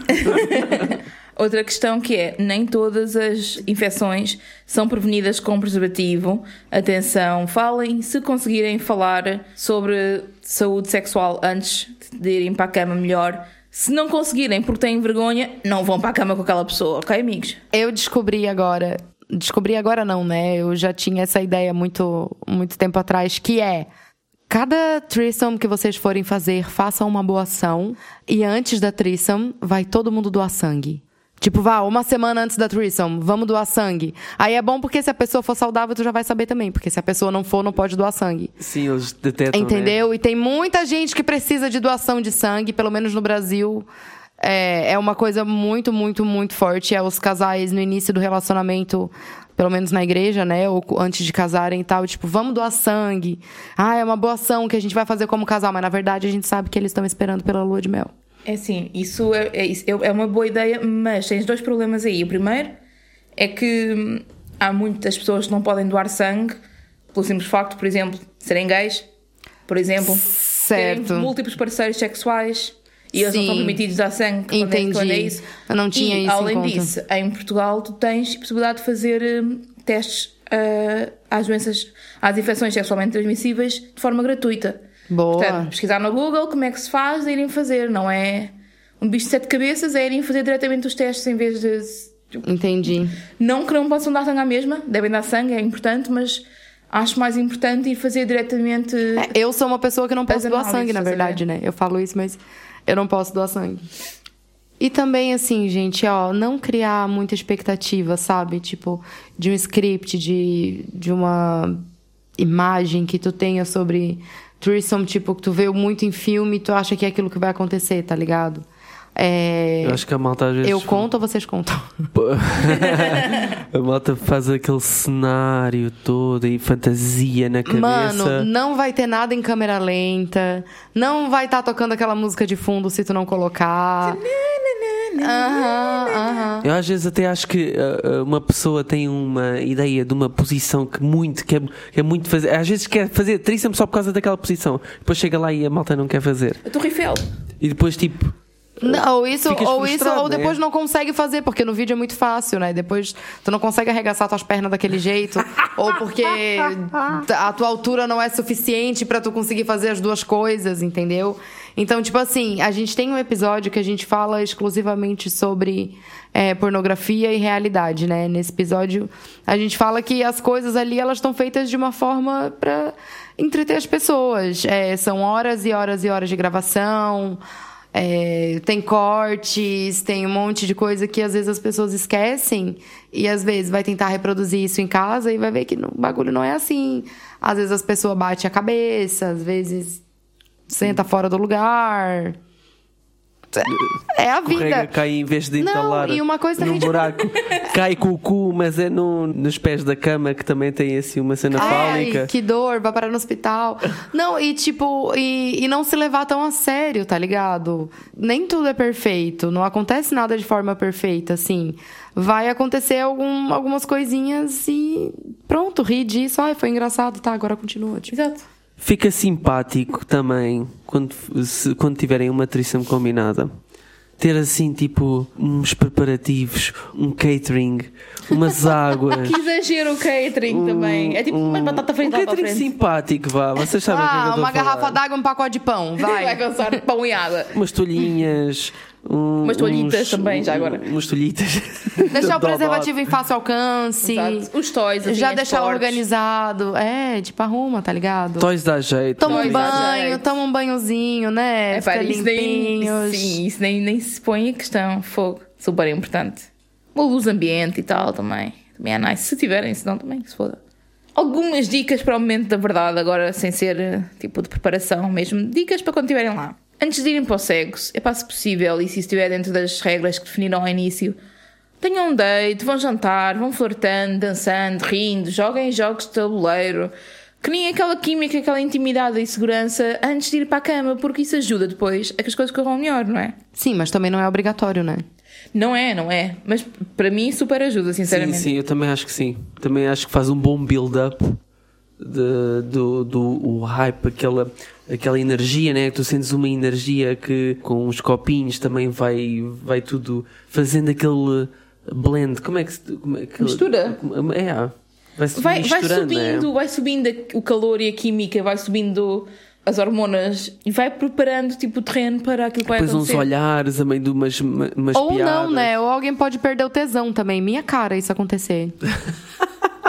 Outra questão que é, nem todas as infecções são prevenidas com preservativo. Atenção, falem se conseguirem falar sobre saúde sexual antes de irem para a cama melhor. Se não conseguirem porque têm vergonha, não vão para a cama com aquela pessoa, ok, amigos? Eu descobri agora. Descobri agora não, né? Eu já tinha essa ideia muito, muito tempo atrás, que é. Cada threesome que vocês forem fazer, façam uma boa ação. E antes da threesome, vai todo mundo doar sangue. Tipo, vá, uma semana antes da threesome, vamos doar sangue. Aí é bom porque se a pessoa for saudável, tu já vai saber também. Porque se a pessoa não for, não pode doar sangue. Sim, eles detectam. né? Entendeu? E tem muita gente que precisa de doação de sangue, pelo menos no Brasil. É, é uma coisa muito, muito, muito forte. É os casais no início do relacionamento, pelo menos na igreja, né? Ou antes de casarem e tal, tipo, vamos doar sangue. Ah, é uma boa ação que a gente vai fazer como casal, mas na verdade a gente sabe que eles estão esperando pela lua de mel. É assim, isso é, é, isso é uma boa ideia, mas tens dois problemas aí. O primeiro é que hum, há muitas pessoas que não podem doar sangue pelo simples facto, por exemplo, de serem gays, por exemplo, Certo. terem múltiplos parceiros sexuais e eles não Sim. são permitidos dar sangue quando é- Entendi. quando é isso. Eu não tinha e, isso em além conta. disso, em Portugal tu tens possibilidade de fazer hum, testes ah, às doenças, às infecções sexualmente transmissíveis de forma gratuita. Boa. Portanto, pesquisar no Google como é que se faz e irem fazer, não é um bicho de sete cabeças, é irem fazer diretamente os testes em vez de. Entendi. Não que não possam dar sangue à mesma, devem dar sangue, é importante, mas acho mais importante ir fazer diretamente. É, eu sou uma pessoa que não posso doar sangue, na verdade, né? Eu falo isso, mas eu não posso doar sangue. E também, assim, gente, ó, não criar muita expectativa, sabe? Tipo, de um script, de, de uma imagem que tu tenha sobre threesome, tipo, que tu vê muito em filme e tu acha que é aquilo que vai acontecer, tá ligado? É... Eu acho que a malta às vezes. Eu conto ou vocês contam? [LAUGHS] a malta faz aquele cenário todo e fantasia na cabeça. Mano, não vai ter nada em câmera lenta. Não vai estar tocando aquela música de fundo se tu não colocar. Aham, aham. Eu às vezes até acho que uh, uma pessoa tem uma ideia de uma posição que muito quer, quer muito fazer. Às vezes quer fazer tríceps só por causa daquela posição. Depois chega lá e a malta não quer fazer. A Torre Eiffel. E depois tipo. Não, ou isso, ou isso, ou depois né? não consegue fazer, porque no vídeo é muito fácil, né? Depois tu não consegue arregaçar tuas pernas daquele jeito, [LAUGHS] ou porque a tua altura não é suficiente pra tu conseguir fazer as duas coisas, entendeu? Então, tipo assim, a gente tem um episódio que a gente fala exclusivamente sobre é, pornografia e realidade, né? Nesse episódio, a gente fala que as coisas ali elas estão feitas de uma forma para entreter as pessoas. É, são horas e horas e horas de gravação. É, tem cortes, tem um monte de coisa que às vezes as pessoas esquecem e às vezes vai tentar reproduzir isso em casa e vai ver que o bagulho não é assim. Às vezes as pessoas batem a cabeça, às vezes senta fora do lugar. É a vida. Escorrega, cai em vez de Não, entalar e uma coisa num buraco. cai com o cu, mas é no, nos pés da cama que também tem assim uma cena fálica. Ai, que dor, vai parar no hospital. Não, e tipo, e, e não se levar tão a sério, tá ligado? Nem tudo é perfeito, não acontece nada de forma perfeita, assim. Vai acontecer algum, algumas coisinhas e pronto, ri disso. Ai, foi engraçado, tá, agora continua. Tipo. Exato. Fica simpático também quando, se, quando tiverem uma threesome combinada. Ter assim, tipo, uns preparativos, um catering, umas [LAUGHS] águas. Que exagero o catering também. É tipo uma batata frita um catering frente. simpático, vá. Vocês sabem o que é que eu Ah, uma garrafa d'água um pacote de pão, Vai [LAUGHS] vai. cansar pão e água. Umas toalhinhas. Um- Umas toalhitas uns- também, já agora. Umas toalhitas. [LAUGHS] Deixar o preservativo em fácil alcance. Exato. Os toys, assim, Já as deixar organizado. É, tipo, arruma, tá ligado? Toys dá jeito. Toma um Toys banho, toma um banhozinho, né? É, Fica isso nem, limpinhos. sim, isso nem, nem se põe em questão. Fogo. Super importante. O luz ambiente e tal também. Também é nice. Se tiverem, se não também, se foda. Algumas dicas para o momento da verdade, agora sem ser eh, tipo de preparação mesmo. Dicas para quando estiverem lá. Antes de irem para o sexo, é para se possível e se estiver dentro das regras que definiram ao início, tenham um date, vão jantar, vão flertando, dançando, rindo, joguem jogos de tabuleiro. Criem aquela química, aquela intimidade e segurança antes de ir para a cama, porque isso ajuda depois a que as coisas corram melhor, não é? Sim, mas também não é obrigatório, né? Não é, não é. Mas para mim super ajuda, Sim, sinceramente. sim, eu também acho que sim. Também acho que faz um bom build-up de- do, do o hype, aquela, aquela energia, né? Tu sentes uma energia que com os copinhos também vai, vai tudo fazendo aquele blend. Como é que se. Como é que, Mistura? É, vai, se Vai, vai misturando, subindo, né? vai subindo o calor e a química, vai subindo as hormonas e vai preparando tipo o terreno para aquilo que vai Depois uns acontecer. olhares, também de umas, umas Ou piadas. não, né? Ou alguém pode perder o tesão também. Minha cara isso acontecer. [LAUGHS]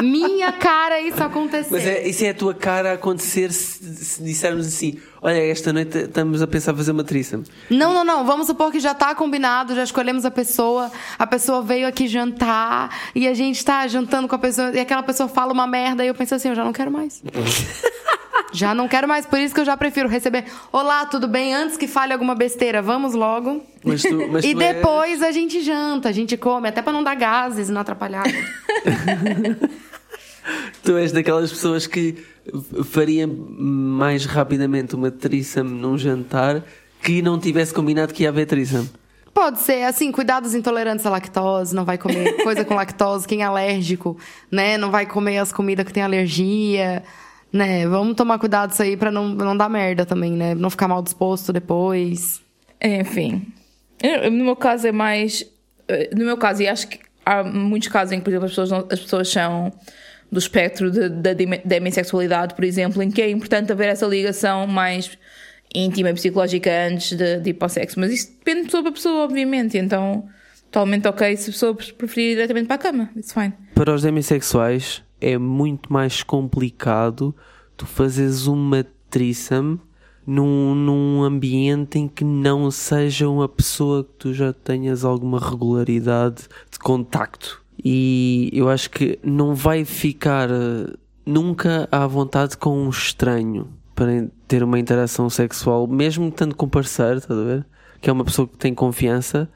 Minha cara isso acontecer. Mas é, isso é a tua cara a acontecer se, se dissermos assim: olha, esta noite estamos a pensar fazer uma triça. Não, não, não. Vamos supor que já tá combinado, já escolhemos a pessoa, a pessoa veio aqui jantar e a gente tá jantando com a pessoa e aquela pessoa fala uma merda e eu penso assim, eu já não quero mais. [LAUGHS] já não quero mais, por isso que eu já prefiro receber Olá, tudo bem? Antes que fale alguma besteira, vamos logo. Mas tu, mas e és- depois a gente janta, a gente come, até pra não dar gases e não atrapalhar. [LAUGHS] Tu és daquelas pessoas que faria mais rapidamente uma threesome num jantar que não tivesse combinado que ia haver threesome. Pode ser, assim, cuidados intolerantes à lactose, não vai comer [LAUGHS] coisa com lactose, quem é alérgico, né? Não vai comer as comidas que tem alergia, né? Vamos tomar cuidado isso aí pra não, não dar merda também, né? Não ficar mal disposto depois. Enfim. No meu caso é mais. eh, No meu caso, e acho que há muitos casos em que, por exemplo, as pessoas, não- as pessoas são do espectro da demi- demissexualidade, por exemplo, em que é importante haver essa ligação mais íntima e psicológica antes de, de ir para o sexo. Mas isso depende de pessoa para pessoa, obviamente. Então, totalmente ok se a pessoa preferir ir diretamente para a cama. It's fine. Para os demissexuais é muito mais complicado tu fazeres uma threesome num, num ambiente em que não seja uma pessoa que tu já tenhas alguma regularidade de contacto. E eu acho que não vai ficar eh, nunca à vontade com um estranho para ter uma interação sexual, mesmo estando com parceiro, estás a ver? Que é uma pessoa que tem confiança,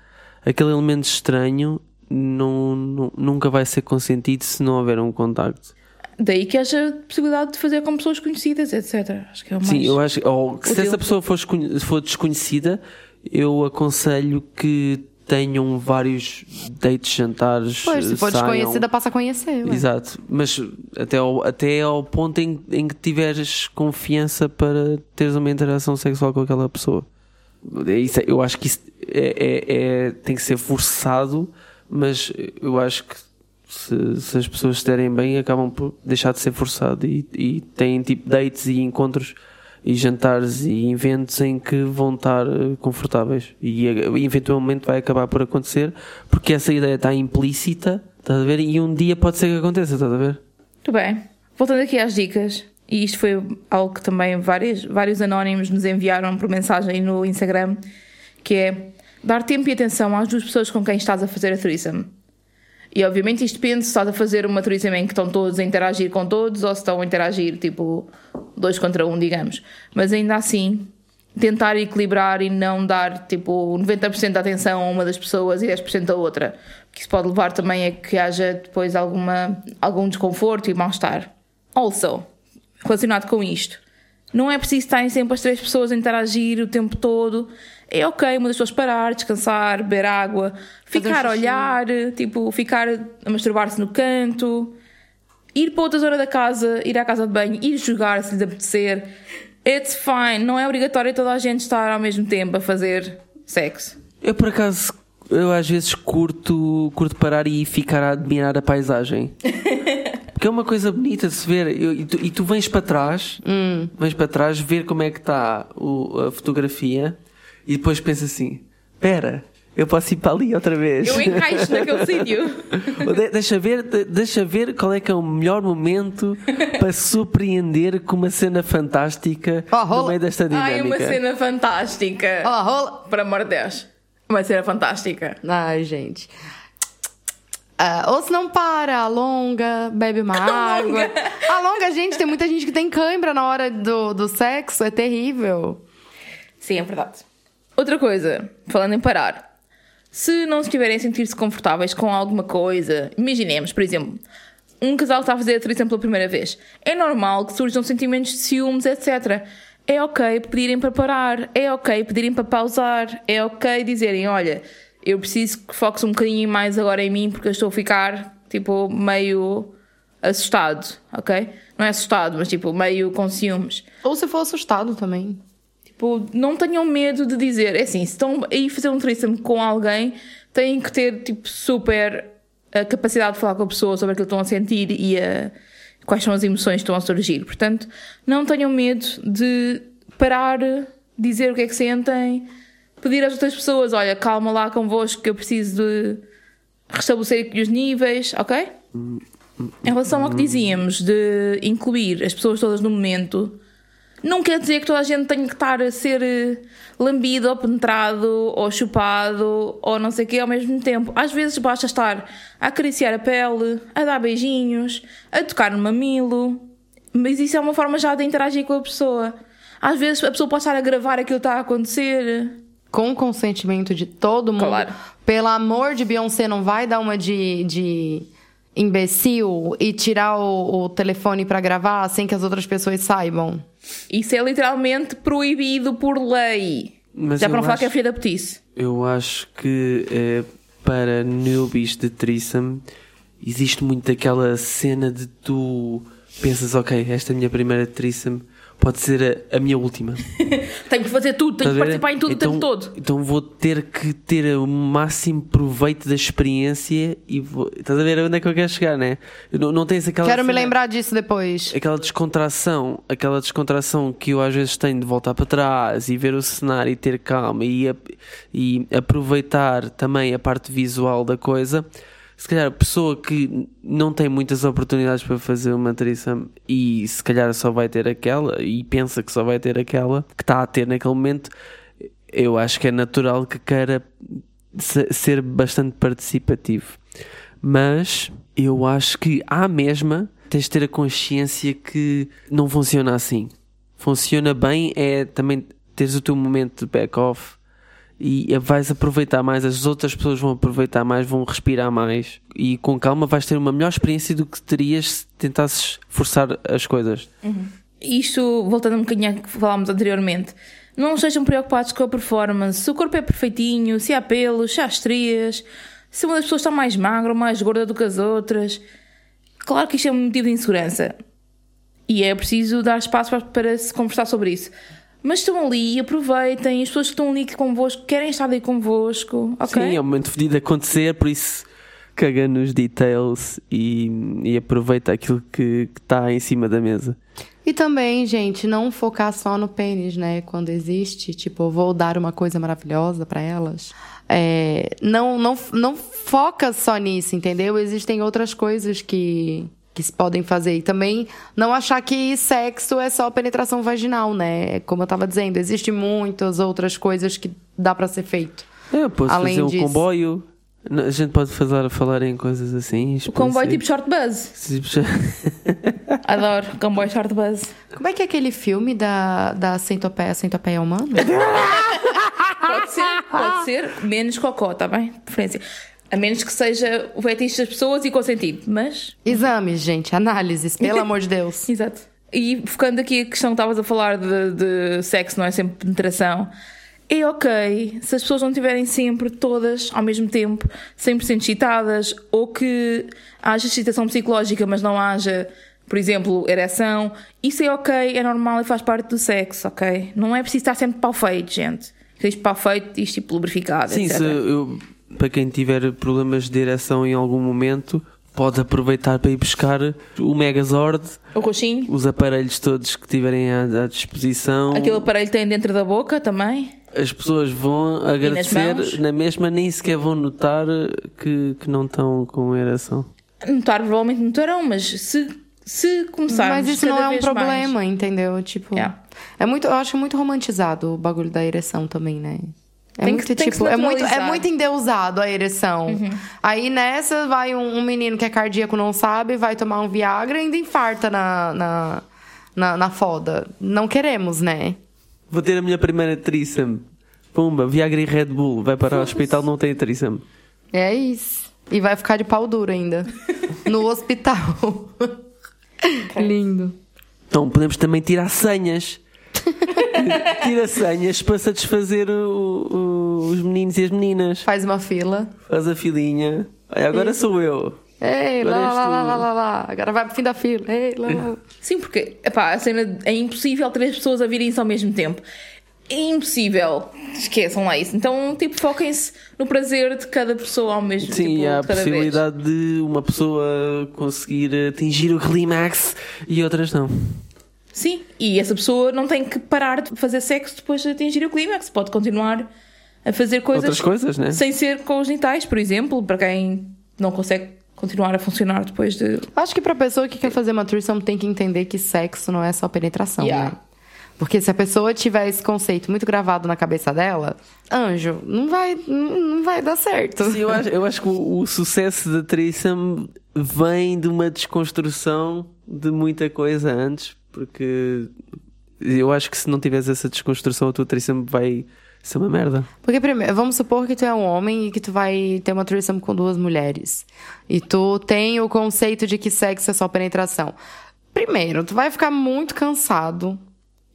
aquele elemento estranho não, nu- nunca vai ser consentido se não houver um contacto. Daí que haja possibilidade de fazer com pessoas conhecidas, etc. Acho que é o mais. Sim, eu acho ou, que se essa pessoa for, for desconhecida, eu aconselho que tenham vários dates, jantares. Pois, se for desconhecida, passa a conhecer. ué. Exato, mas até ao, até ao ponto em, em que tiveres confiança para teres uma interação sexual com aquela pessoa. É Isso, eu acho que isso é, é- é- tem que ser forçado, mas eu acho que se, se as pessoas se derem bem, acabam por deixar de ser forçado e, e têm tipo dates e encontros e jantares e eventos em que vão estar eh, confortáveis e eventualmente vai acabar por acontecer porque essa ideia está implícita, estás a ver? E um dia pode ser que aconteça, estás a ver? Muito bem. Voltando aqui às dicas, e isto foi algo que também vários, vários anónimos nos enviaram por mensagem no Instagram, que é dar tempo e atenção às duas pessoas com quem estás a fazer a threesome. E obviamente isto depende se estás a fazer uma threesome em que estão todos a interagir com todos ou se estão a interagir tipo dois contra um, digamos. Mas ainda assim, tentar equilibrar e não dar tipo 90% da atenção a uma das pessoas e 10% a outra. Porque isso pode levar também a que haja depois alguma, algum desconforto e mal-estar. Also, relacionado com isto, não é preciso estarem sempre as três pessoas a interagir o tempo todo é ok uma das pessoas parar, descansar, beber água, ficar a olhar, tipo, ficar a masturbar-se no canto, ir para outra zona da casa, ir à casa de banho, ir jogar se lhe apetecer. It's fine, não é obrigatório toda a gente estar ao mesmo tempo a fazer sexo. Eu por acaso, eu às vezes curto, curto parar e ficar a admirar a paisagem. [LAUGHS] Porque é uma coisa bonita de se ver. Eu, e, tu, e, tu, vens para trás, hum. vens para trás ver como é que está a fotografia e depois pensa assim: espera, eu posso ir para ali outra vez. Eu encaixo naquele [LAUGHS] sítio. deixa ver, deixa ver qual é que é o melhor momento para surpreender com uma cena fantástica oh, no meio desta dinâmica. Ai, uma cena fantástica. Oh, rola. Por amor de Deus. Uma cena fantástica. Ai, gente. Uh, ou se não para, alonga, bebe uma [LAUGHS] alonga. água. Alonga, gente, tem muita gente que tem cãibra na hora do, do sexo, é terrível. Sim, é verdade. Outra coisa, falando em parar. Se não estiverem a sentir-se confortáveis com alguma coisa, imaginemos, por exemplo, um casal está a fazer a tradição pela primeira vez. É normal que surjam sentimentos de ciúmes, etc. É ok pedirem para parar, é ok pedirem para pausar, é ok dizerem: olha, eu preciso que foques um bocadinho mais agora em mim porque eu estou a ficar, tipo, meio assustado, ok? Não é assustado, mas tipo, meio com ciúmes. Ou se for assustado também. Tipo, não tenham medo de dizer. É assim, se estão aí fazer um threesome com alguém, têm que ter, tipo, super a capacidade de falar com a pessoa sobre aquilo que estão a sentir e a, quais são as emoções que estão a surgir. Portanto, não tenham medo de parar, dizer o que é que sentem, pedir às outras pessoas: olha, calma lá convosco que eu preciso de restabelecer aqui os níveis, ok? Em relação ao que dizíamos de incluir as pessoas todas no momento não quer dizer que toda a gente tenha que estar a ser eh, lambido ou penetrado ou chupado ou não sei o quê ao mesmo tempo. Às vezes basta estar a acariciar a pele, a dar beijinhos, a tocar no mamilo. Mas isso é uma forma já de interagir com a pessoa. Às vezes a pessoa pode estar a gravar aquilo que está a acontecer. Com o consentimento de todo mundo. Claro. Pelo amor de Beyoncé, não vai dar uma de... de imbecil e tirar o, o telefone para gravar sem que as outras pessoas saibam. Isso é literalmente proibido por lei. Mas Já para não falar que é filha da petice. Eu acho que é, para newbies de threesome existe muito aquela cena de tu pensas, ok, esta é a minha primeira threesome pode ser a, a minha última. [LAUGHS] tenho que fazer tudo, tenho que participar em tudo então, o tempo todo. Então vou ter que ter o máximo proveito da experiência e vou. Estás a ver onde é que eu quero chegar, né? Não, não tens aquela. Quero cena, me lembrar disso depois. Aquela descontração, aquela descontração que eu às vezes tenho de voltar para trás e ver o cenário e ter calma e, e aproveitar também a parte visual da coisa se calhar a pessoa que não tem muitas oportunidades para fazer uma threesome e se calhar só vai ter aquela e pensa que só vai ter aquela que está a ter naquele momento, eu acho que é natural que queira ser bastante participativo. Mas eu acho que à mesma tens de ter a consciência que não funciona assim. Funciona bem é também teres o teu momento de back-off e vais aproveitar mais, as outras pessoas vão aproveitar mais, vão respirar mais e com calma vais ter uma melhor experiência do que terias se tentasses forçar as coisas. Uhum. Isto, voltando um bocadinho ao que falámos anteriormente, não estejam preocupados com a performance, se o corpo é perfeitinho, se há pelos, se há estrias, se uma das pessoas está mais magra ou mais gorda do que as outras. Claro que isto é um motivo de insegurança e é preciso dar espaço para se conversar sobre isso. Mas estão ali, aproveitem, as pessoas que estão ali convosco querem estar ali convosco, ok? Sim, é um momento fedido de acontecer, por isso caga nos details e, e aproveita aquilo que está em cima da mesa. E também, gente, não focar só no pênis, né? Quando existe, tipo, vou dar uma coisa maravilhosa para elas. É, não, não, não foca só nisso, entendeu? Existem outras coisas que, que se podem fazer. E também não achar que sexo é só penetração vaginal, né? Como eu tava dizendo, existem muitas outras coisas que dá para ser feito. É, Eu posso Além fazer um disso. comboio. A gente pode fazer, falar em coisas assim. O comboio tipo short buzz. tipo. [LAUGHS] Adoro comboio short buzz. Como é que é aquele filme da, da centopeia, centopeia humana? [LAUGHS] Pode ser, pode ser menos cocó, tá bem? Preferência. A menos que seja o fetiche das pessoas e consentido. Mas, Exames, gente, análises, pelo amor de Deus. [LAUGHS] exato. E focando aqui a questão que estavas a falar de, de sexo, não é sempre penetração. É ok se as pessoas não estiverem sempre todas ao mesmo tempo 100% excitadas ou que haja excitação psicológica, mas não haja, por exemplo, ereção. Isso é ok, é normal e faz parte do sexo, ok? Não é preciso estar sempre pau feito, gente. Isto pau feito, isto tipo lubrificado, Sim, etc. se eu, para quem tiver problemas de ereção em algum momento, pode aproveitar para ir buscar o Megazord, O roxinho. os aparelhos todos que tiverem à, à disposição. Aquele aparelho que tem dentro da boca também. As pessoas vão agradecer na mesma, nem sequer vão notar que, que não estão com ereção. Notar, provavelmente notarão, mas se, se começarmos Mas isso não é um problema, mais- entendeu? Tipo, Yeah. é muito, eu acho muito romantizado o bagulho da ereção também, né? É Tem que- muito, tem que tipo, se é muito, é muito endeusado a ereção. Aí nessa vai um, um menino que é cardíaco, não sabe, vai tomar um Viagra e ainda infarta na, na, na, na foda. Não queremos, né? Vou ter a minha primeira threesome. Pumba, Viagra e Red Bull. Vai para o hospital, não tem threesome. É isso. E vai ficar de pau duro ainda. [LAUGHS] no hospital. Lindo. Então podemos também tirar senhas. [LAUGHS] Tira senhas para satisfazer o- o- os meninos e as meninas. Faz uma fila. Faz a filinha. Agora sou eu. Ei, lá, Agora lá, lá, lá, lá, lá. Agora vai pro fim da fila. Ei, lá, lá. [LAUGHS] Sim, porque epá, a cena é impossível três pessoas a virem-se ao mesmo tempo. É impossível. Esqueçam lá isso. Então, tipo, foquem-se no prazer de cada pessoa ao mesmo Sim, tipo, há a possibilidade de uma pessoa conseguir atingir o clímax e outras não. Sim, e essa pessoa não tem que parar de fazer sexo depois de atingir o clímax. Pode continuar a fazer coisas, Outras coisas, né? sem ser com os genitais, por exemplo, para quem não consegue continuar a funcionar depois de. Acho que pra pessoa que quer fazer uma threesome tem que entender que sexo não é só penetração, Yeah. né? Porque se a pessoa tiver esse conceito muito gravado na cabeça dela, anjo, não vai, não não vai dar certo. Sim, eu acho, eu acho que o, o sucesso da threesome vem de uma desconstrução de muita coisa antes, porque eu acho que se não tiveres essa desconstrução, a tua threesome vai ser uma merda. Porque primeiro, vamos supor que tu é um homem e que tu vai ter uma threesome com duas mulheres. E tu tem o conceito de que sexo é só penetração. Primeiro, tu vai ficar muito cansado.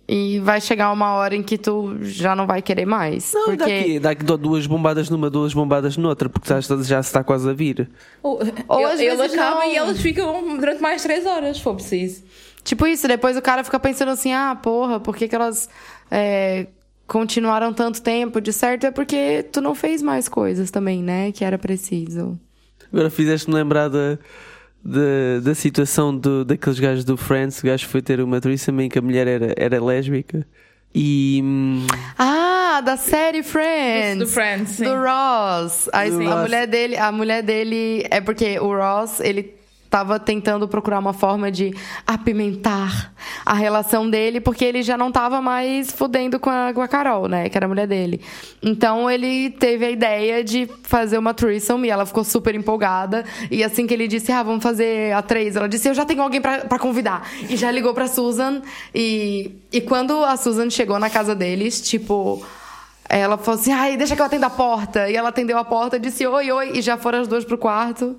E vai chegar uma hora em que tu já não vai querer mais. Não, porque... daqui, daqui dou duas bombadas numa, duas bombadas noutra, porque já, está- já se está quase a vir. Ou, Ou ele, às vezes acaba não. e elas ficam durante mais três horas, se for preciso. Tipo isso, depois o cara fica pensando assim, ah, porra, por que, que elas é, continuaram tanto tempo? De certo é porque tu não fez mais coisas também, né? Que era preciso. Agora fizeste-me lembrar da, da, da situação do, daqueles gajos do Friends. O gajo foi ter uma threesome em que a mulher era, era lésbica. E. hum, Ah, da série Friends. Do Friends, sim. Do Ross. A, Do a Ross. mulher dele, a mulher dele é porque o Ross, ele tava tentando procurar uma forma de apimentar a relação dele, porque ele já não tava mais fudendo com a, com a Carol, né, que era a mulher dele. Então ele teve a ideia de fazer uma threesome e ela ficou super empolgada. E assim que ele disse, ah, vamos fazer a três, ela disse, eu já tenho alguém pra convidar. E já ligou pra Susan. E, e quando a Susan chegou na casa deles, tipo. Ela falou assim, ai, deixa que eu atenda a porta. E ela atendeu a porta, disse oi, oi, e já foram as duas pro quarto.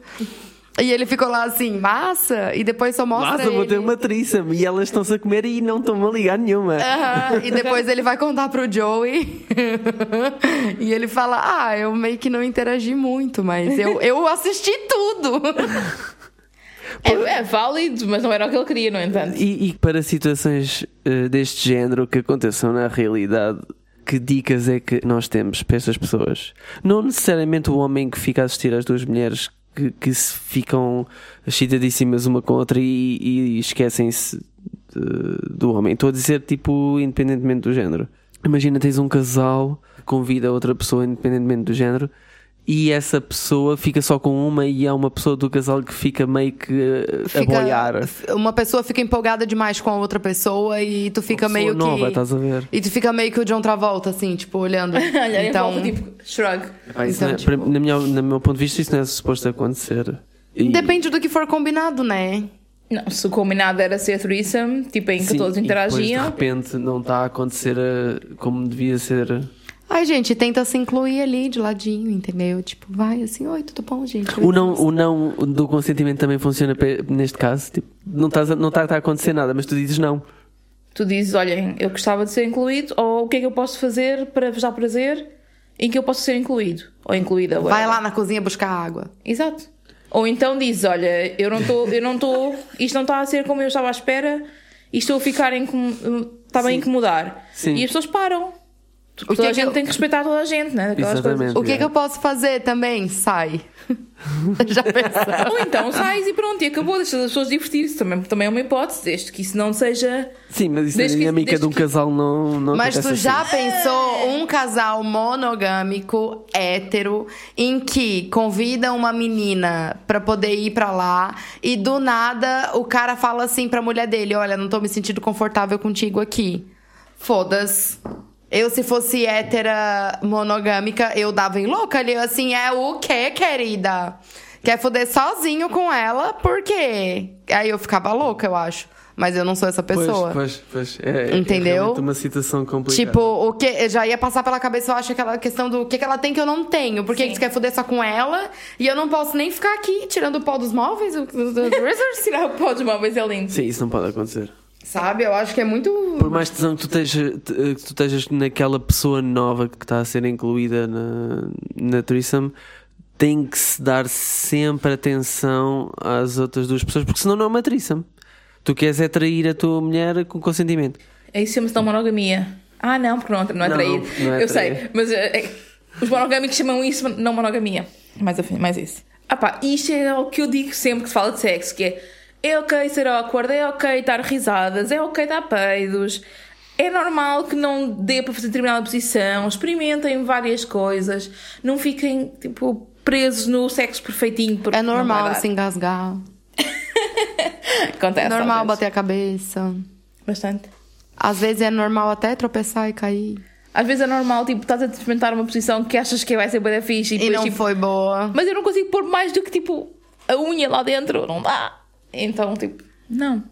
E ele ficou lá assim, massa, e depois só mostra Nossa, vou ter uma threesome. E elas estão-se a comer e não estão a ligar nenhuma. Aham, E depois ele vai contar pro Joey. [LAUGHS] e ele fala: Ah, eu meio que não interagi muito, mas eu, eu assisti tudo. É, é válido, mas não era o que ele queria, no entanto. E, e para situações eh, deste género que aconteçam na realidade, que dicas é que nós temos para estas pessoas? Não necessariamente o homem que fica a assistir às duas mulheres que, que se ficam excitadíssimas uma com a outra e, e esquecem-se do homem. Estou a dizer, tipo, independentemente do género. Imagina, tens um casal que convida outra pessoa, independentemente do género, e essa pessoa fica só com uma e há uma pessoa do casal que fica meio que eh, a Fica- boiar. Uma pessoa fica empolgada demais com a outra pessoa e tu fica meio nova, que. estás a ver? E tu fica meio que o John Travolta, assim, tipo, olhando. [LAUGHS] Olha, então, volta, tipo, shrug. Ah, Então, é- tipo- para- na minha, no meu ponto de vista, isso não é suposto acontecer. E- depende do que for combinado, né? Não, se o combinado era ser threesome, tipo em que Sim, todos e depois, interagiam. de repente não está a acontecer eh, como devia ser. Ai, gente, tenta se incluir ali de ladinho, entendeu? Tipo, vai assim, oi, tudo bom, gente? O não, o não do consentimento também funciona neste caso. Tipo, não está não tá, tá a acontecer nada, mas tu dizes não. Tu dizes, olhem, eu gostava de ser incluído, ou o que é que eu posso fazer para vos dar prazer em que eu posso ser incluído? Ou incluída. Vai whatever. lá na cozinha buscar água. Exato. Ou então dizes, olha, eu não estou, eu não estou, isto não está a ser como eu estava à espera e estou a ficar incom- está-me a incomodar. Sim. E as pessoas param. O Toda que a é que gente eu- tem que respeitar toda a gente, né? Daquelas Exatamente. coisas. O que, que eu posso fazer também? Sai. [LAUGHS] Já pensou? Ou então sais e pronto, e acabou, deixas as pessoas divertir-se. Também, também é uma hipótese, desde que isso não seja. Sim, mas isso Desde na que- dinâmica desde de um que- casal não, não Mas tu já assim. pensou um casal monogâmico, hétero, em que convida uma menina pra poder ir pra lá e do nada o cara fala assim pra mulher dele: Olha, não tô me sentindo confortável contigo aqui. Foda-se. Eu, se fosse hétera monogâmica, eu dava em louca ali, assim, é o quê, querida? Quer foder sozinho com ela? Por quê? Aí eu ficava louca, eu acho. Mas eu não sou essa pessoa. Pois, pois, pois. É, Entendeu? É uma situação complicada. Tipo, o que eu já ia passar pela cabeça, eu acho, aquela questão do que, que ela tem que eu não tenho. Por que você quer foder só com ela? E eu não posso nem ficar aqui tirando o pó dos móveis, o- Tirar o pó dos móveis é lindo. Sim, isso não pode acontecer. Sabe? Eu acho que é muito. Por mais tesão que tu, esteja, te- que tu estejas naquela pessoa nova que está a ser incluída na, na threesome, tem que se dar sempre atenção às outras duas pessoas, porque senão não é uma threesome. Tu queres é trair a tua mulher com consentimento. É isso chama-se não monogamia. Ah, não, porque não, não é Não, trair. não é eu trair. sei, mas é, os monogâmicos chamam isso não monogamia. Mais, mais isso. Ah pá, isto é o que eu digo sempre que se fala de sexo, que é é ok ser awkward, é ok dar risadas, é ok dar peidos, é normal que não dê para fazer determinada posição, experimentem várias coisas, não fiquem, tipo, presos no sexo perfeitinho. É normal se engasgar. [LAUGHS] Acontece. É normal vezes. bater a cabeça. Bastante. Às vezes é normal até tropeçar e cair. Às vezes é normal, tipo, estás a experimentar uma posição que achas que vai ser bem fixe e, E depois, não tipo, foi boa. Mas eu não consigo pôr mais do que, tipo, a unha lá dentro, não dá. Então, tipo, não.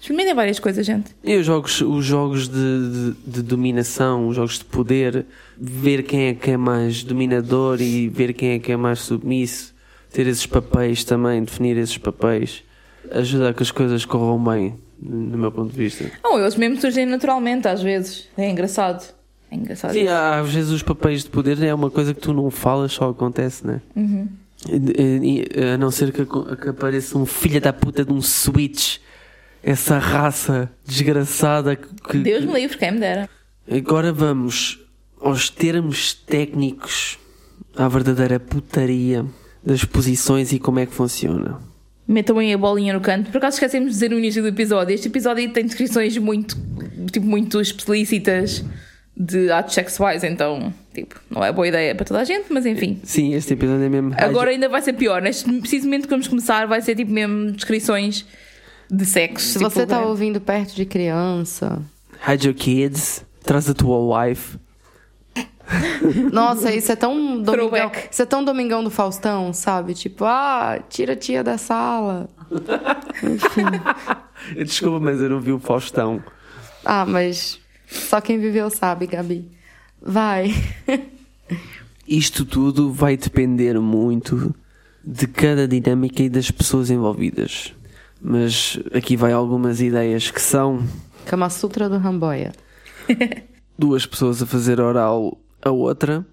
Experimentem várias coisas, gente. E os jogos, os jogos de, de- de dominação, os jogos de poder, ver quem é que é mais dominador e ver quem é que é mais submisso, ter esses papéis também, definir esses papéis, ajuda a que as coisas corram bem, no meu ponto de vista. Ou eles mesmo surgem naturalmente, às vezes. É engraçado. É engraçado. Sim, às vezes os papéis de poder é uma coisa que tu não falas, só acontece, né? E- A não ser que, que apareça um filho da puta de um switch, essa raça desgraçada que. que- Deus me livre, quem me dera. Agora vamos aos termos técnicos, à verdadeira putaria das posições e como é que funciona. Metam aí a bolinha no canto. Por acaso esquecemos de dizer no início do episódio. Este episódio tem descrições muito, tipo, muito explícitas de atos sexuais, então, tipo, não é boa ideia para toda a gente, mas enfim. Sim, este episódio é mesmo. Agora ainda vai ser pior. Neste preciso momento que vamos começar, vai ser tipo mesmo descrições de sexo. Se tipo, você tá né? ouvindo perto de criança. Hide your kids, traz a tua wife. [LAUGHS] Nossa, isso é tão domingão. Isso é tão domingão do Faustão, sabe? Tipo, ah, tira a tia da sala. [LAUGHS] Desculpa, mas eu não vi o Faustão. Ah, mas só quem viveu sabe, Gabi. Vai. [LAUGHS] Isto tudo vai depender muito de cada dinâmica e das pessoas envolvidas. Mas aqui vai algumas ideias que são Kama Sutra do Ramboia. [LAUGHS] duas pessoas a fazer oral a outra,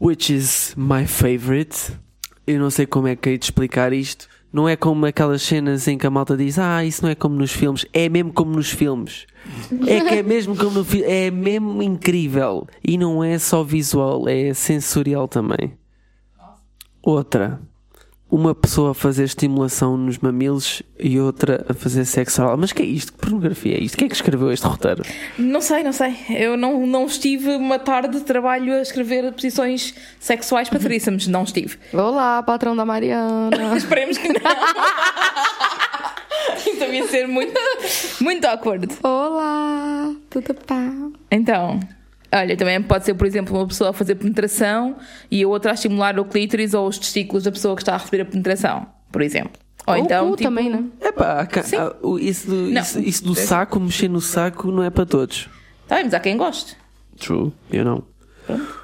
which is my favorite. Eu não sei como é que hei de explicar isto. Não é como aquelas cenas em que a malta diz: Ah, isso não é como nos filmes. É mesmo como nos filmes. É que é mesmo como no filme. É mesmo incrível. E não é só visual, é sensorial também. Outra. Uma pessoa a fazer estimulação nos mamilos e outra a fazer sexo oral. Mas que é isto? Que pornografia é isto? Quem é que escreveu este roteiro? Não sei, não sei. Eu não, não estive uma tarde de trabalho a escrever posições sexuais para threesomes. Não estive. Olá, patrão da Mariana. [LAUGHS] Esperemos que não. [LAUGHS] então ia ser muito, muito awkward. Olá, tudo pá? Então, olha, também pode ser, por exemplo, uma pessoa a fazer penetração e a outra a estimular o clítoris ou os testículos da pessoa que está a receber a penetração, por exemplo. Ou, Ou então, o cu tipo, também, né? É pá, ah, o- isso, do, isso, isso do saco, mexer no saco, não é para todos. Tá bem, mas há quem goste. True, eu não. [LAUGHS]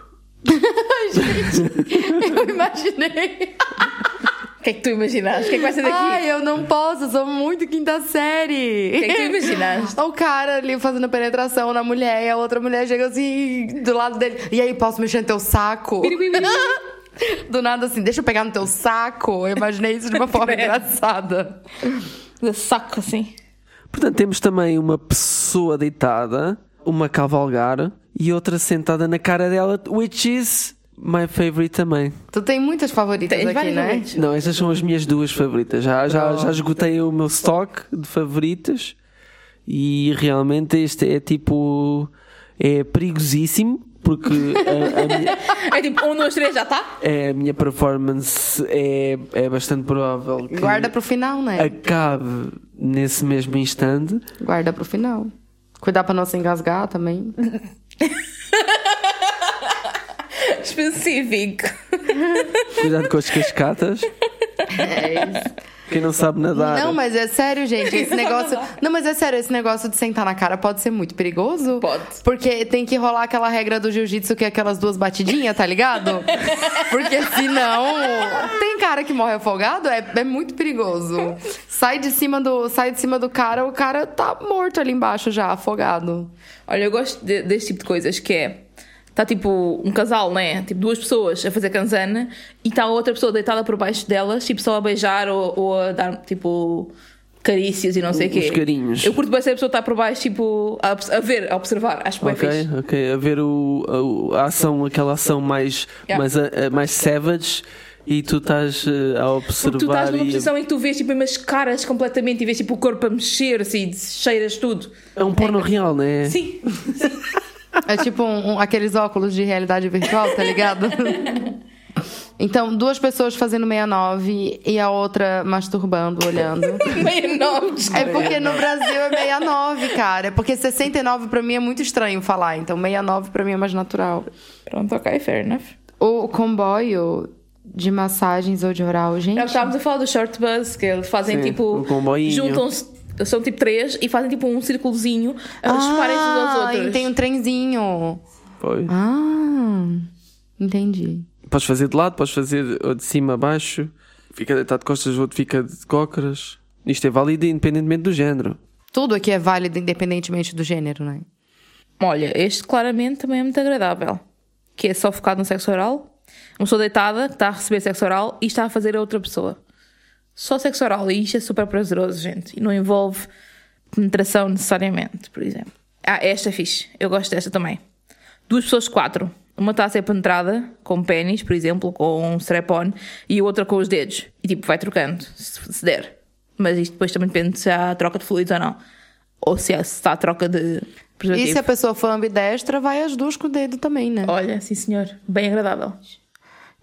Eu imaginei. [LAUGHS] O que é que tu imaginaste? O que é que vai ser daqui? Ai, eu não posso, eu sou muito quinta série. O que é que tu imaginaste? [LAUGHS] O cara ali fazendo penetração na mulher e a outra mulher chega assim do lado dele. E aí, posso mexer no teu saco? [LAUGHS] Do nada assim, deixa eu pegar no teu saco. Eu imaginei isso de uma [LAUGHS] forma engraçada. De saco, assim. Portanto, temos também uma pessoa deitada, uma a cavalgar e outra sentada na cara dela, which is my favorite também. Tu tem muitas favoritas Tens aqui, várias né? favoritas. Não, estas são as minhas duas favoritas. Já, já, já esgotei o meu stock de favoritas e realmente este é tipo. é perigosíssimo porque a, a minha, [LAUGHS] É tipo, um, dois, três, já está? a minha performance é, é bastante provável que Guarda pro final, né? acabe nesse mesmo instante. Guarda pro final. Cuidar pra não se engasgar também. [LAUGHS] Específico. [LAUGHS] Cuidado com as cascatas. É isso. Quem não sabe nadar. Não, mas é sério, gente. Esse negócio. Não, mas é sério, esse negócio de sentar na cara pode ser muito perigoso. Pode. Porque tem que rolar aquela regra do jiu-jitsu que é aquelas duas batidinhas, tá ligado? [LAUGHS] Porque senão. Tem cara que morre afogado, é, é muito perigoso. Sai de cima do, sai de cima do cara, o cara tá morto ali embaixo já, afogado. Olha, eu gosto de- desse tipo de coisas que é. Está tipo um casal, né? Tipo duas pessoas a fazer canzana e está outra pessoa deitada por baixo delas, tipo só a beijar ou, ou a dar tipo carícias e não sei o quê. Uns carinhos. Eu curto bem se a pessoa está por baixo, tipo, a, a ver, a observar. Acho bem Ok, fixe. ok. A ver o, a, a ação, aquela ação mais, Yeah. mais, a- a- mais savage e tu estás eh, a observar Porque tu estás numa e posição em que tu vês tipo umas caras completamente e vês tipo o corpo a mexer-se e cheiras tudo. é um porno real, não é? Sim. [LAUGHS] [LAUGHS] É tipo um- um- aqueles óculos de realidade virtual, tá ligado? [LAUGHS] Então, duas pessoas fazendo 69 e a outra masturbando, olhando. [LAUGHS] Meio nove. É porque no Brasil é 69, cara. É porque 69 pra mim é muito estranho falar. Então 69 pra mim é mais natural. Pronto, ok, fair enough. O comboio de massagens ou de oral, gente. Já estávamos a falar do short bus, que eles fazem Sim, tipo. o comboinho. Juntam-se, são tipo três e fazem tipo um círculozinho a chuparem-se uns aos Ah, outros. e tem um trenzinho. Foi. Ah, entendi. Podes fazer de lado, podes fazer de cima a baixo. Fica deitado de costas, o outro fica de cócoras. Isto é válido independentemente do género. Tudo aqui é válido independentemente do gênero, né? Olha, este claramente também é muito agradável. Que é só focado no sexo oral. Uma pessoa deitada que está a receber sexo oral e está a fazer a outra pessoa. Só sexo oral. E isto é super prazeroso, gente. E não envolve penetração necessariamente, por exemplo. Ah, esta é fixe. Eu gosto desta também. Duas pessoas, quatro. Uma está a ser penetrada com pênis, por exemplo, com um strap-on, e outra com os dedos. E tipo, vai trocando, se, der. Mas isto depois também depende se há troca de fluidos ou não. Ou se, há, se está a troca de E se a pessoa for ambidestra, vai as duas com o dedo também, né? Olha, sim senhor, bem agradável.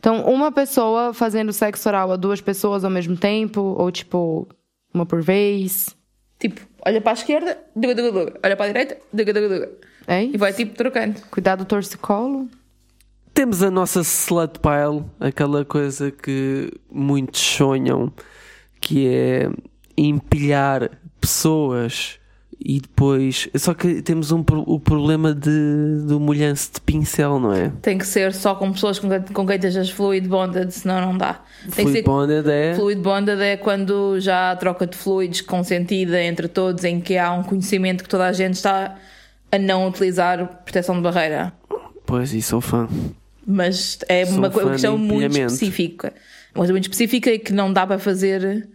Então, uma pessoa fazendo sexo oral a duas pessoas ao mesmo tempo, ou tipo, uma por vez. Tipo, olha para a esquerda, duga, duga, duga. olha para a direita, duga, duga, duga. É E vai tipo trocando. Cuidado do torcicolo. Temos a nossa slut pile, aquela coisa que muitos sonham, que é empilhar pessoas e depois. Só que temos um, o problema de, do molhanço de pincel, não é? Tem que ser só com pessoas com, com quem estejas fluid bonded, senão não dá. Tem Fluid que ser bonded é. Fluid bonded é quando já há troca de fluidos consentida entre todos, em que há um conhecimento que toda a gente está a não utilizar proteção de barreira. Pois, e sou fã. Mas é Sou uma, questão muito específica. Uma coisa muito específica e que não dá para fazer.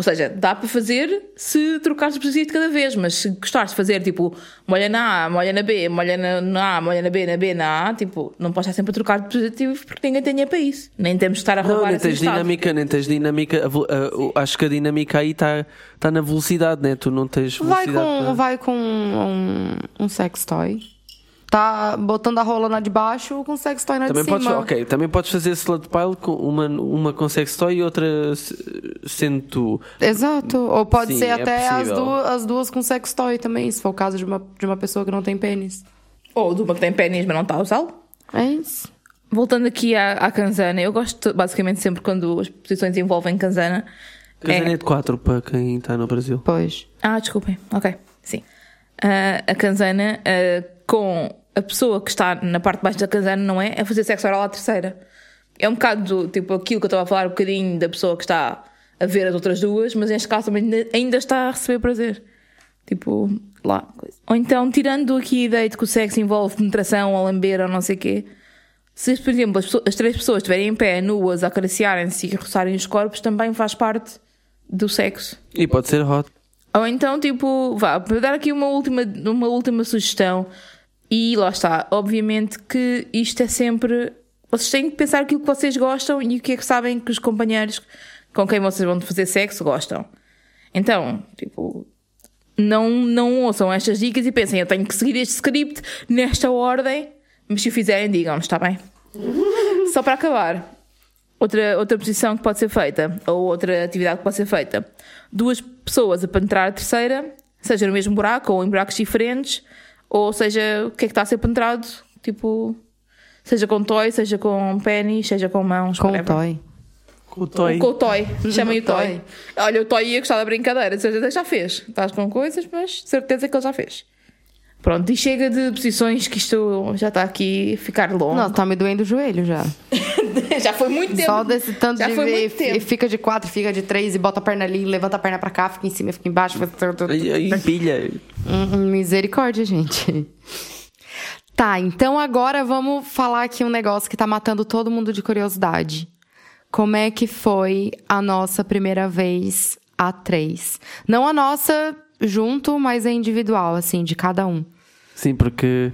Ou seja, dá para fazer se trocares o preservativo de cada vez, mas se gostares de fazer tipo molha na A, molha na B, molha na, na A, molha na B, na B, na A, tipo, não podes estar sempre a trocar de preservativos porque ninguém tem dinheiro para isso. Nem temos de estar a Não, roubar nem esse tens dinâmica, nem tens dinâmica. acho que a dinâmica aí está tá na velocidade, né? Tu não tens Vai velocidade. com, para- vai com um, um sex toy. Tá botando a rola na de baixo com sex toy na Também de podes, cima. ok, também podes fazer slut pile com uma, uma com sex toy e outra se- sendo tu. Exato. Ou pode Sim, ser é até as duas, as duas com sex toy também, se for o caso de uma, de uma pessoa que não tem pênis. Ou de uma que tem pênis, mas não está a usá-lo. É isso. Voltando aqui à, à Kanzana, eu gosto basicamente sempre quando as posições envolvem Kanzana. Casana é de 4 para quem está no Brasil. Pois. Ah, desculpem. Ok, sim. Ah, a Kanzana ah, com a pessoa que está na parte de baixo da Kanzana, não é? É fazer sexo oral à terceira. É um bocado do, tipo aquilo que eu estava a falar um bocadinho da pessoa que está a ver as outras duas, mas neste caso também ainda, ainda está a receber prazer. Tipo, lá. coisa. Ou então, tirando aqui a ideia de que o sexo envolve penetração ou lamber ou não sei o quê, se, por exemplo, as, pessoas- as três pessoas estiverem em pé, nuas, a acariciarem-se e roçarem os corpos, também faz parte do sexo. E pode ser hot. Ou então, tipo, vá, para dar aqui uma última, uma última sugestão, e lá está, obviamente que isto é sempre. Vocês têm que pensar aquilo que vocês gostam e o que é que sabem que os companheiros com quem vocês vão fazer sexo gostam. Então, tipo, não, não ouçam estas dicas e pensem, eu tenho que seguir este script nesta ordem, mas se o fizerem, digam-nos, está bem? [LAUGHS] Só para acabar, outra, outra posição que pode ser feita, ou outra atividade que pode ser feita, duas pessoas a penetrar a terceira, seja no mesmo buraco ou em buracos diferentes, ou seja, o que é que está a ser penetrado, tipo, seja com toy, seja com pênis, seja com mãos, Com o whatever. toy. Com o toy. Com o toy, [LAUGHS] chamem o toy. toy. Olha, o toy ia gostar da brincadeira, de certeza que já fez. Estás com coisas, mas de certeza que ele já fez. Pronto, e chega de posições que isto já está aqui a ficar longo. Não, tá me doendo o joelho já. [LAUGHS] já foi muito tempo. Só desse tanto já de foi ver, muito tempo. e fica de quatro, fica de três, e bota a perna ali, levanta a perna pra cá, fica em cima, fica embaixo. faz tudo. Ai, ai, pilha. Hum, Misericórdia, gente. [LAUGHS] Tá, então agora vamos falar aqui um negócio que tá matando todo mundo de curiosidade. Como é que foi a nossa primeira vez a três? Não a nossa junto, mas a individual, assim, de cada um. Sim, porque